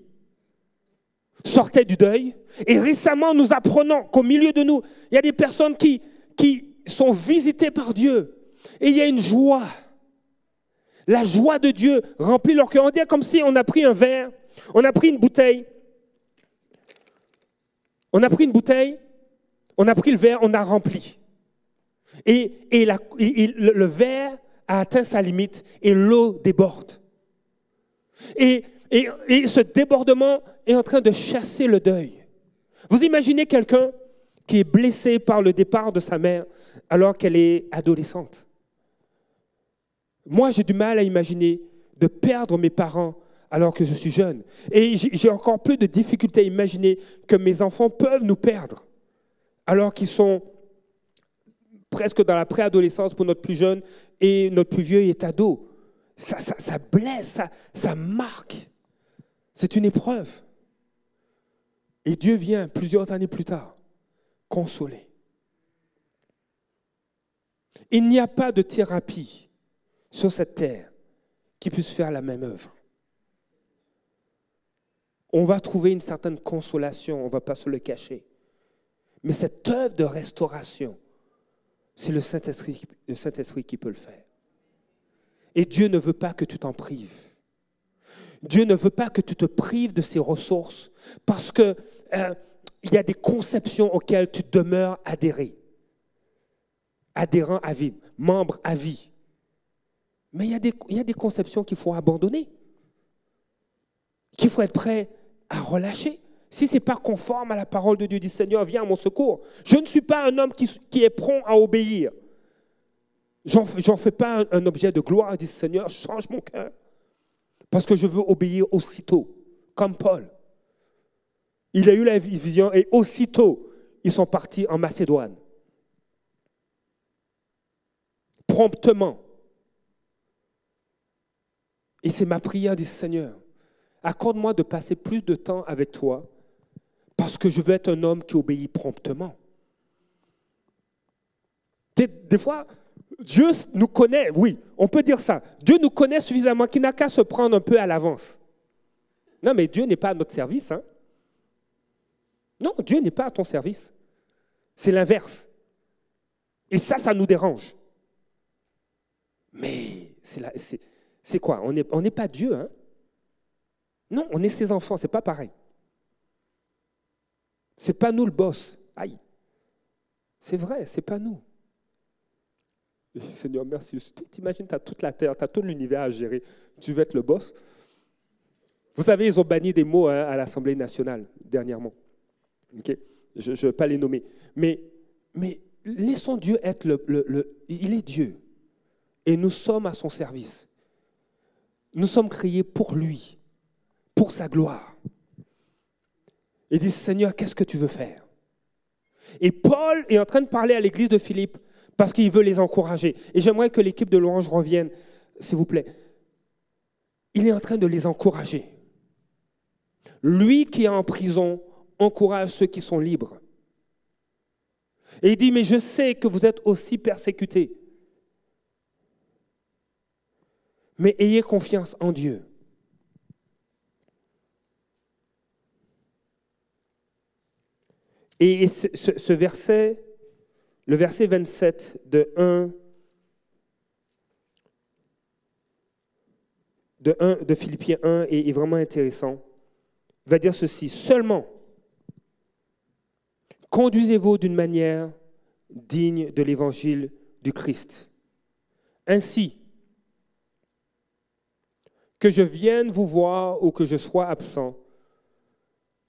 sortait du deuil. Et récemment, nous apprenons qu'au milieu de nous, il y a des personnes qui sont visitées par Dieu. Et il y a une joie. La joie de Dieu remplit leur cœur. On dirait comme si on a pris un verre, on a pris une bouteille. On a pris une bouteille, on a pris le verre, on a rempli. Et, et, le verre a atteint sa limite et l'eau déborde. Et et, ce débordement est en train de chasser le deuil. Vous imaginez quelqu'un qui est blessé par le départ de sa mère alors qu'elle est adolescente. Moi, j'ai du mal à imaginer de perdre mes parents alors que je suis jeune. Et j'ai encore plus de difficultés à imaginer que mes enfants peuvent nous perdre alors qu'ils sont presque dans la préadolescence pour notre plus jeune et notre plus vieux est ado. Ça, ça blesse, ça, ça marque. C'est une épreuve. Et Dieu vient plusieurs années plus tard consoler. Il n'y a pas de thérapie sur cette terre qui puisse faire la même œuvre. On va trouver une certaine consolation, on ne va pas se le cacher. Mais cette œuvre de restauration, c'est le Saint-Esprit Saint qui peut le faire. Et Dieu ne veut pas que tu t'en prives. Dieu ne veut pas que tu te prives de ses ressources parce qu'il euh, y a des conceptions auxquelles tu demeures adhéré, adhérent à vivre. membre à vie. Mais il y a des, il y a des conceptions qu'il faut abandonner, qu'il faut être prêt à relâcher. Si ce n'est pas conforme à la parole de Dieu, dit Seigneur, viens à mon secours. Je ne suis pas un homme qui, qui est prompt à obéir. J'en fais pas un, un, objet de gloire, dit Seigneur, change mon cœur. Parce que je veux obéir aussitôt, comme Paul. Il a eu la vision et aussitôt, ils sont partis en Macédoine. Promptement. Et c'est ma prière, dit Seigneur. Accorde-moi de passer plus de temps avec toi parce que je veux être un homme qui obéit promptement. Des, fois, Dieu nous connaît, oui, on peut dire ça. Dieu nous connaît suffisamment qu'il n'a qu'à se prendre un peu à l'avance. Non, mais Dieu n'est pas à notre service. Hein? Non, Dieu n'est pas à ton service. C'est l'inverse. Et ça, ça nous dérange. Mais c'est quoi? On n'est pas Dieu. Hein? Non, on est ses enfants, c'est pas pareil. C'est pas nous le boss. Aïe. C'est vrai, c'est pas nous. Seigneur, merci. T'imagines, tu as toute la terre, tu as tout l'univers à gérer. Tu veux être le boss? Vous savez, ils ont banni des mots hein, à l'Assemblée nationale dernièrement. Je ne vais pas les nommer. Mais, laissons Dieu être le, Il est Dieu. Et nous sommes à son service. Nous sommes créés pour lui, pour sa gloire. Il dit, Seigneur, qu'est-ce que tu veux faire? Et Paul est en train de parler à l'église de Philippe parce qu'il veut les encourager. Et j'aimerais que l'équipe de Louange revienne, s'il vous plaît. Il est en train de les encourager. Lui qui est en prison encourage ceux qui sont libres. Et il dit, mais je sais que vous êtes aussi persécutés. Mais ayez confiance en Dieu. Et ce, verset le verset 27 de 1 de, 1, de Philippiens 1 est, est vraiment intéressant. Il va dire ceci, seulement conduisez-vous d'une manière digne de l'évangile du Christ. Ainsi, que je vienne vous voir ou que je sois absent,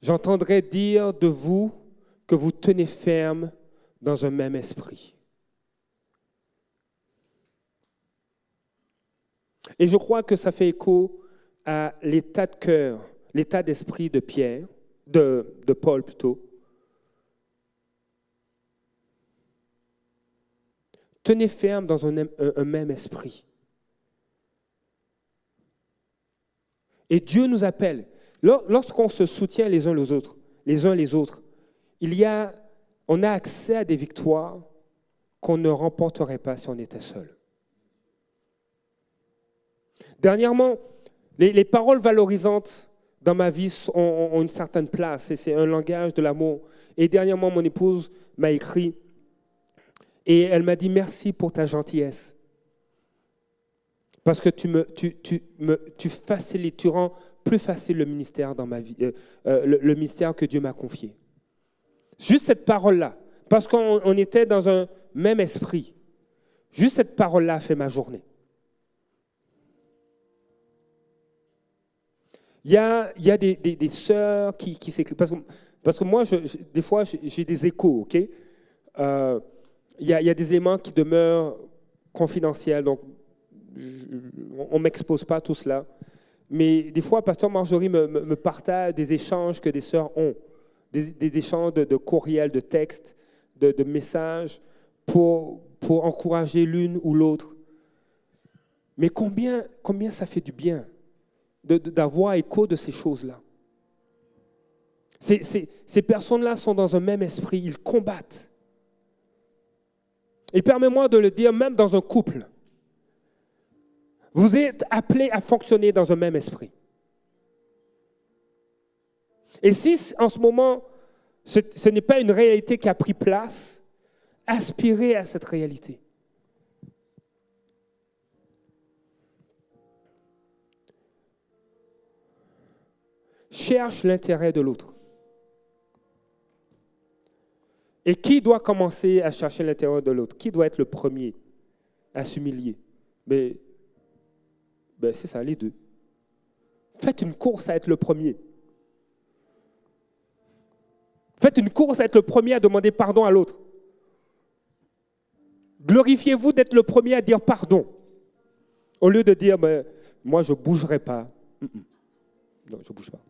j'entendrai dire de vous que vous tenez ferme dans un même esprit. Et je crois que ça fait écho à l'état de cœur, l'état d'esprit de Pierre, de, Paul plutôt. Tenez ferme dans un même esprit. Et Dieu nous appelle. Lorsqu'on se soutient les uns les autres, les uns les autres, il y a on a accès à des victoires qu'on ne remporterait pas si on était seul. Dernièrement, les, paroles valorisantes dans ma vie ont, une certaine place et c'est un langage de l'amour. Et dernièrement, mon épouse m'a écrit et elle m'a dit merci pour ta gentillesse. Parce que tu, me, tu, tu, me, tu facilites, tu rends plus facile le ministère dans ma vie, euh, euh, le ministère que Dieu m'a confié. Juste cette parole-là, parce qu'on était dans un même esprit. Juste cette parole-là a fait ma journée. Il y a, il y a des, des, sœurs qui, qui s'écrivent. Parce que, parce que moi, des fois, j'ai des échos, OK? Euh, il, y a, il y a des éléments qui demeurent confidentiels, donc on ne m'expose pas tout cela. Mais des fois, Pasteur Marjorie me, partage des échanges que des sœurs ont des, échanges de, courriels, de textes, de, messages pour, encourager l'une ou l'autre. Mais combien, ça fait du bien d'avoir écho de ces choses-là. Ces, ces, ces personnes-là sont dans un même esprit, ils combattent. Et permets-moi de le dire, même dans un couple, vous êtes appelés à fonctionner dans un même esprit. Et si en ce moment, ce, n'est pas une réalité qui a pris place, aspirez à cette réalité. Cherche l'intérêt de l'autre. Et qui doit commencer à chercher l'intérêt de l'autre? Qui doit être le premier à s'humilier? Ben, c'est ça, les deux. Faites une course à être le premier. Faites une course à être le premier à demander pardon à l'autre. Glorifiez-vous d'être le premier à dire pardon. Au lieu de dire, ben, moi je ne bougerai pas. Non, je ne bouge pas.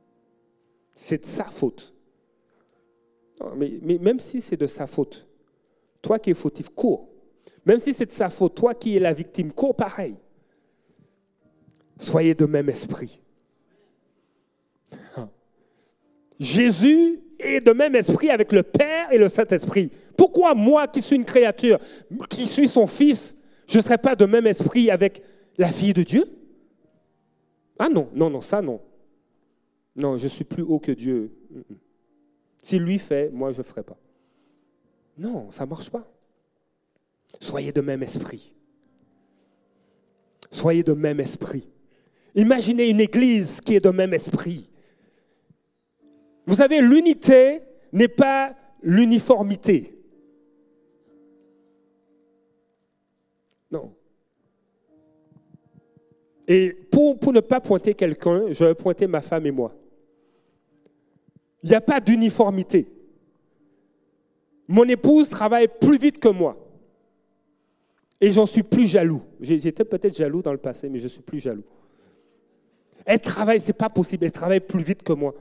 C'est de sa faute. mais, mais même si c'est de sa faute, toi qui es fautif, cours. Même si c'est de sa faute, toi qui es la victime, cours pareil. Soyez de même esprit. Jésus est de même esprit avec le Père et le Saint-Esprit. Pourquoi moi, qui suis une créature, qui suis son fils, je ne serais pas de même esprit avec la fille de Dieu? Ah non, non, non, ça non. Non, je suis plus haut que Dieu. S'il lui fait, moi je ne ferai pas. Non, ça ne marche pas. Soyez de même esprit. Soyez de même esprit. Imaginez une église qui est de même esprit. Vous savez, l'unité n'est pas l'uniformité. Non. Et pour, ne pas pointer quelqu'un, je vais pointer ma femme et moi. Il n'y a pas d'uniformité. Mon épouse travaille plus vite que moi. Et j'en suis plus jaloux. J'étais peut-être jaloux dans le passé, mais je suis plus jaloux. Elle travaille, c'est pas possible, elle travaille plus vite que moi.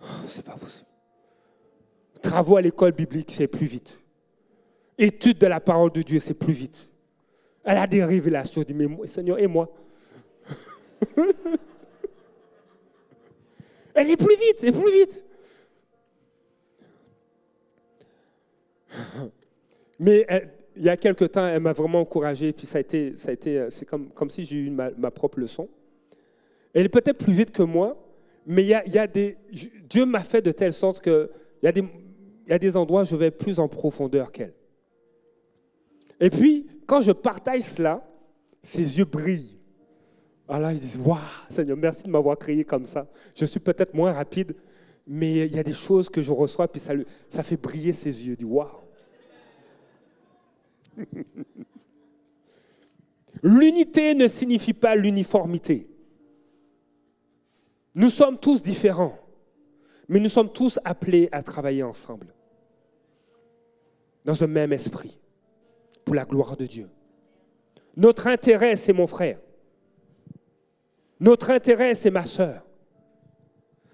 Oh, c'est pas possible. Travaux à l'école biblique, c'est plus vite. Étude de la parole de Dieu, c'est plus vite. Elle a des révélations. Je dis, mais Seigneur, et moi? Elle est plus vite, elle est plus vite. Mais il y a quelque temps, elle m'a vraiment encouragé, puis ça a été, ça a été, euh, c'est comme, comme si j'ai eu ma, propre leçon. Elle est peut-être plus vite que moi, mais il y a, des, Dieu m'a fait de telle sorte que il y, a des, y a des endroits où je vais plus en profondeur qu'elle. Et puis, quand je partage cela, ses yeux brillent. Alors ils disent, waouh, Seigneur, merci de m'avoir créé comme ça. Je suis peut-être moins rapide, mais il y a des choses que je reçois, puis ça, ça fait briller ses yeux. dit, waouh. L'unité ne signifie pas l'uniformité. Nous sommes tous différents, mais nous sommes tous appelés à travailler ensemble, dans un même esprit, pour la gloire de Dieu. Notre intérêt, c'est mon frère. Notre intérêt, c'est ma sœur.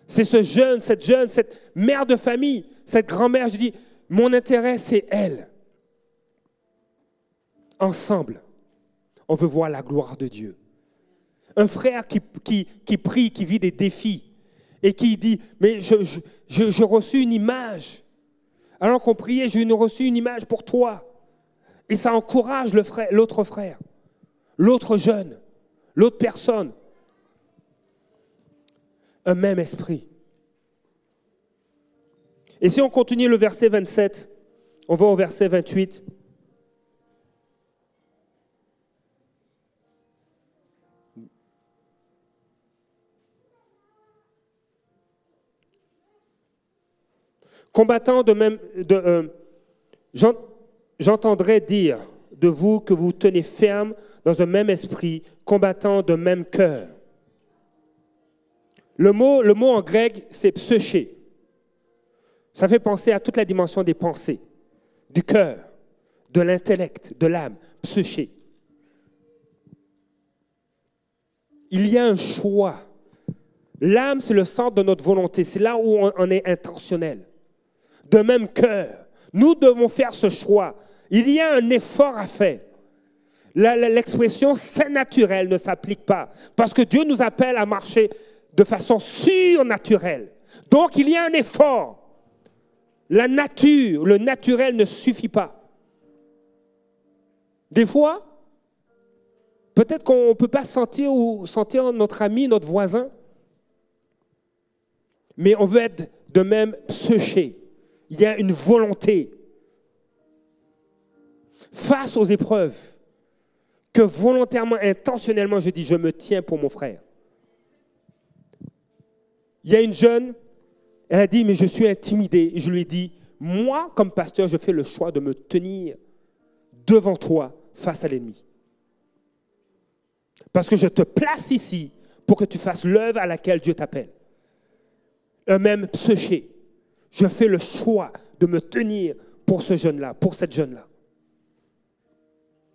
C'est ce jeune, cette jeune, cette mère de famille, cette grand-mère. Je dis, mon intérêt, c'est elle ensemble, on veut voir la gloire de Dieu. Un frère qui, prie, qui vit des défis et qui dit, mais j'ai je, reçu une image. Alors qu'on priait, j'ai reçu une image pour toi. Et ça encourage l'autre frère, l'autre jeune, l'autre personne. Un même esprit. Et si on continue le verset 27, on va au verset 28. Combattant de même, de, euh, j'entendrai dire de vous que vous tenez ferme dans un même esprit, combattant de même cœur. Le mot, le mot en grec, c'est psyché. Ça fait penser à toute la dimension des pensées, du cœur, de l'intellect, de l'âme, psyché. Il y a un choix. L'âme, c'est le centre de notre volonté. C'est là où on est intentionnel de même cœur. Nous devons faire ce choix. Il y a un effort à faire. L'expression c'est naturel ne s'applique pas parce que Dieu nous appelle à marcher de façon surnaturelle. Donc il y a un effort. La nature, le naturel ne suffit pas. Des fois, peut-être qu'on ne peut pas sentir ou sentir notre ami, notre voisin, mais on veut être de même séché il y a une volonté face aux épreuves que volontairement, intentionnellement, je dis, je me tiens pour mon frère. Il y a une jeune, elle a dit, mais je suis intimidée. Et je lui ai dit, moi, comme pasteur, je fais le choix de me tenir devant toi face à l'ennemi. Parce que je te place ici pour que tu fasses l'œuvre à laquelle Dieu t'appelle. Un même pseuché. Je fais le choix de me tenir pour ce jeune-là, pour cette jeune-là.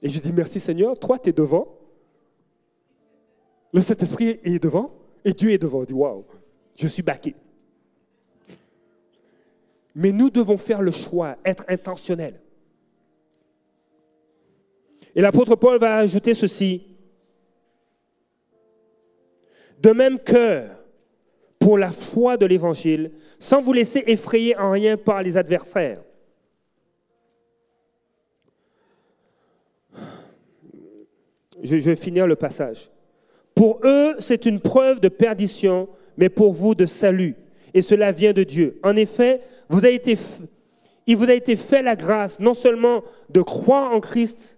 Et je dis merci Seigneur, toi tu es devant. Le Saint-Esprit est devant et Dieu est devant. On dit waouh, je suis baqué. Mais nous devons faire le choix, être intentionnels. Et l'apôtre Paul va ajouter ceci. De même cœur pour la foi de l'Évangile, sans vous laisser effrayer en rien par les adversaires. Je vais finir le passage. Pour eux, c'est une preuve de perdition, mais pour vous de salut. Et cela vient de Dieu. En effet, vous avez été, il vous a été fait la grâce non seulement de croire en Christ,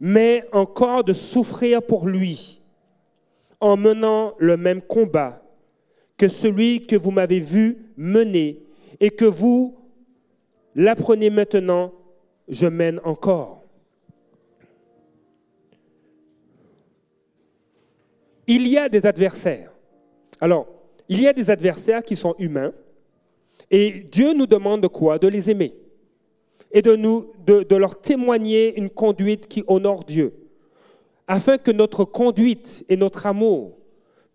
mais encore de souffrir pour lui, en menant le même combat que celui que vous m'avez vu mener et que vous l'apprenez maintenant, je mène encore. Il y a des adversaires. Alors, il y a des adversaires qui sont humains et Dieu nous demande de quoi? De les aimer et de, nous, de, leur témoigner une conduite qui honore Dieu, afin que notre conduite et notre amour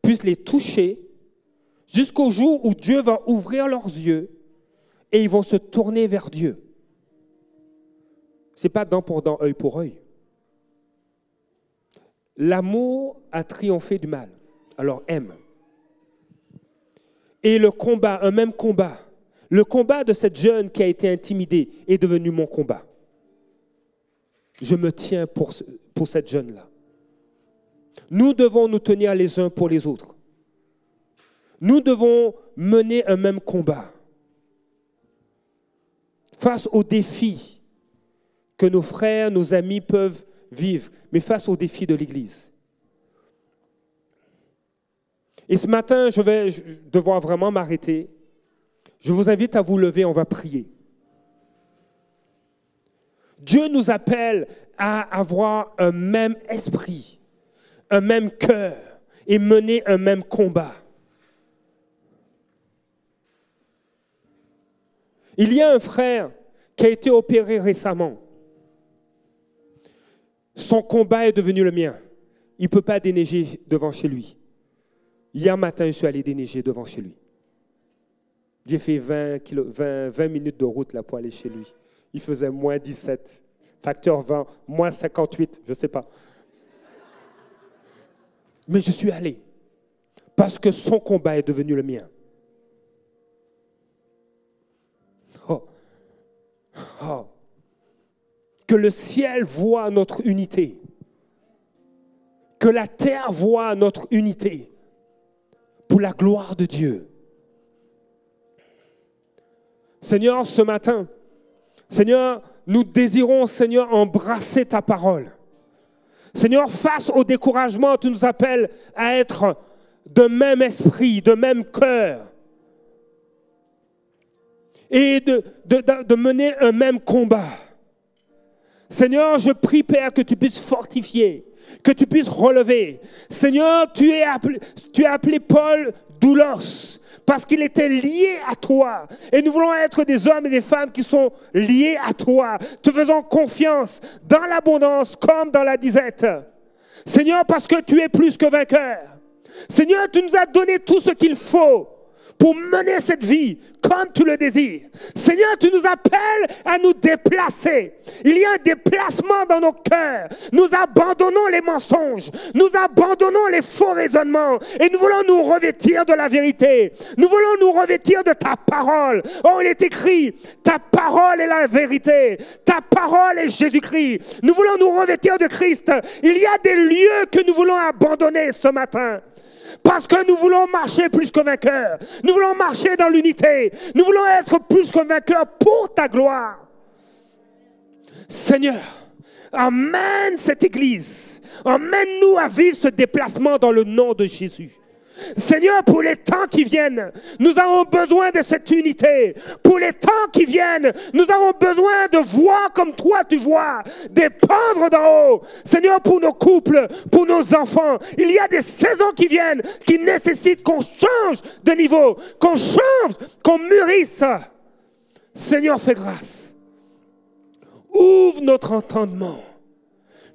puissent les toucher jusqu'au jour où Dieu va ouvrir leurs yeux et ils vont se tourner vers Dieu. Ce n'est pas dent pour dent, œil pour œil. L'amour a triomphé du mal. Alors aime. Et le combat, un même combat, le combat de cette jeune qui a été intimidée est devenu mon combat. Je me tiens pour, pour cette jeune-là. Nous devons nous tenir les uns pour les autres. Nous devons mener un même combat face aux défis que nos frères, nos amis peuvent vivre, mais face aux défis de l'Église. Et ce matin, je vais devoir vraiment m'arrêter je vous invite à vous lever, on va prier. Dieu nous appelle à avoir un même esprit, un même cœur et mener un même combat. Il y a un frère qui a été opéré récemment. Son combat est devenu le mien. Il ne peut pas déneiger devant chez lui. Hier matin, je suis allé déneiger devant chez lui. J'ai fait 20, minutes de route là pour aller chez lui. Il faisait moins 17, facteur 20, moins 58, je ne sais pas. Mais je suis allé parce que son combat est devenu le mien. Oh. Que le ciel voit notre unité. Que la terre voit notre unité pour la gloire de Dieu. Seigneur, ce matin, Seigneur, nous désirons, Seigneur, embrasser ta parole. Seigneur, face au découragement, tu nous appelles à être de même esprit, de même cœur. Et de, de, mener un même combat. Seigneur, je prie, Père, que tu puisses fortifier, que tu puisses relever. Seigneur, tu, es appelé, tu as appelé Paul doulos parce qu'il était lié à toi. Et nous voulons être des hommes et des femmes qui sont liés à toi, te faisant confiance dans l'abondance comme dans la disette. Seigneur, parce que tu es plus que vainqueur. Seigneur, tu nous as donné tout ce qu'il faut pour mener cette vie comme tu le désires. Seigneur, tu nous appelles à nous déplacer. Il y a un déplacement dans nos cœurs. Nous abandonnons les mensonges. Nous abandonnons les faux raisonnements. Et nous voulons nous revêtir de la vérité. Nous voulons nous revêtir de ta parole. Oh, il est écrit, ta parole est la vérité. Ta parole est Jésus-Christ. Nous voulons nous revêtir de Christ. Il y a des lieux que nous voulons abandonner ce matin. Parce que nous voulons marcher plus que vainqueurs. Nous voulons marcher dans l'unité. Nous voulons être plus que vainqueurs pour ta gloire. Seigneur, amène cette église. Emmène-nous à vivre ce déplacement dans le nom de Jésus. Seigneur, pour les temps qui viennent, nous avons besoin de cette unité. Pour les temps qui viennent, nous avons besoin de voir comme toi tu vois, dépendre d'en haut. Seigneur, pour nos couples, pour nos enfants, il y a des saisons qui viennent qui nécessitent qu'on change de niveau, qu'on change, qu'on mûrisse. Seigneur, fais grâce. Ouvre notre entendement,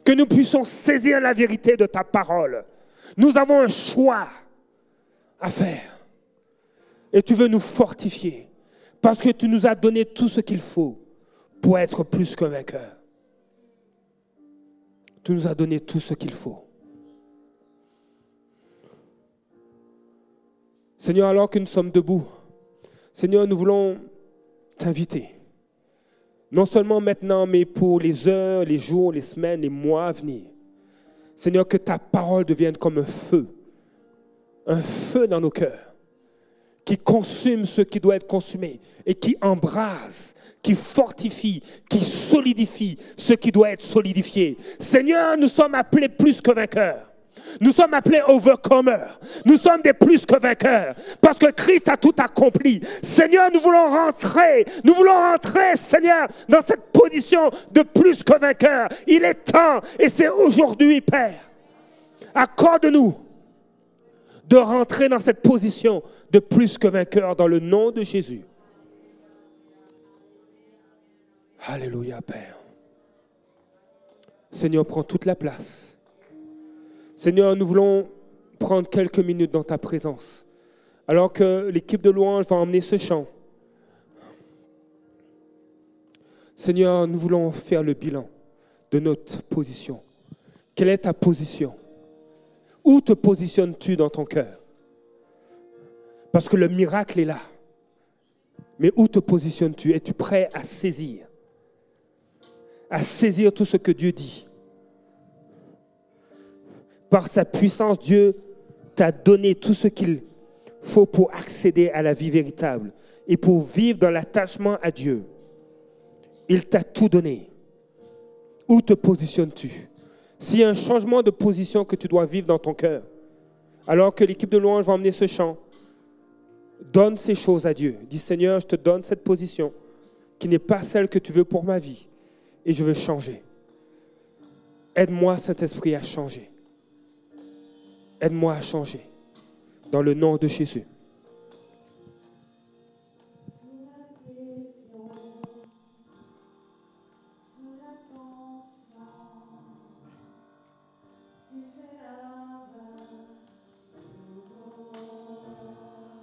que nous puissions saisir la vérité de ta parole. Nous avons un choix à faire. Et tu veux nous fortifier parce que tu nous as donné tout ce qu'il faut pour être plus qu'un vainqueur. Tu nous as donné tout ce qu'il faut. Seigneur, alors que nous sommes debout, Seigneur, nous voulons t'inviter. Non seulement maintenant, mais pour les heures, les jours, les semaines, les mois à venir. Seigneur, que ta parole devienne comme un feu un feu dans nos cœurs qui consume ce qui doit être consumé et qui embrase, qui fortifie, qui solidifie ce qui doit être solidifié. Seigneur, nous sommes appelés plus que vainqueurs. Nous sommes appelés overcomers. Nous sommes des plus que vainqueurs. Parce que Christ a tout accompli. Seigneur, nous voulons rentrer. Nous voulons rentrer, Seigneur, dans cette position de plus que vainqueurs. Il est temps et c'est aujourd'hui, Père. Accorde-nous de rentrer dans cette position de plus que vainqueur dans le nom de Jésus. Alléluia, Père. Seigneur, prends toute la place. Seigneur, nous voulons prendre quelques minutes dans ta présence. Alors que l'équipe de louange va emmener ce chant. Seigneur, nous voulons faire le bilan de notre position. Quelle est ta position? Où te positionnes-tu dans ton cœur? Parce que le miracle est là. Mais où te positionnes-tu? Es-tu prêt à saisir? À saisir tout ce que Dieu dit? Par sa puissance, Dieu t'a donné tout ce qu'il faut pour accéder à la vie véritable et pour vivre dans l'attachement à Dieu. Il t'a tout donné. Où te positionnes-tu? S'il y a un changement de position que tu dois vivre dans ton cœur, alors que l'équipe de louange va emmener ce chant, donne ces choses à Dieu. Dis Seigneur, je te donne cette position qui n'est pas celle que tu veux pour ma vie et je veux changer. Aide-moi, Saint-Esprit, à changer. Aide-moi à changer. Dans le nom de Jésus.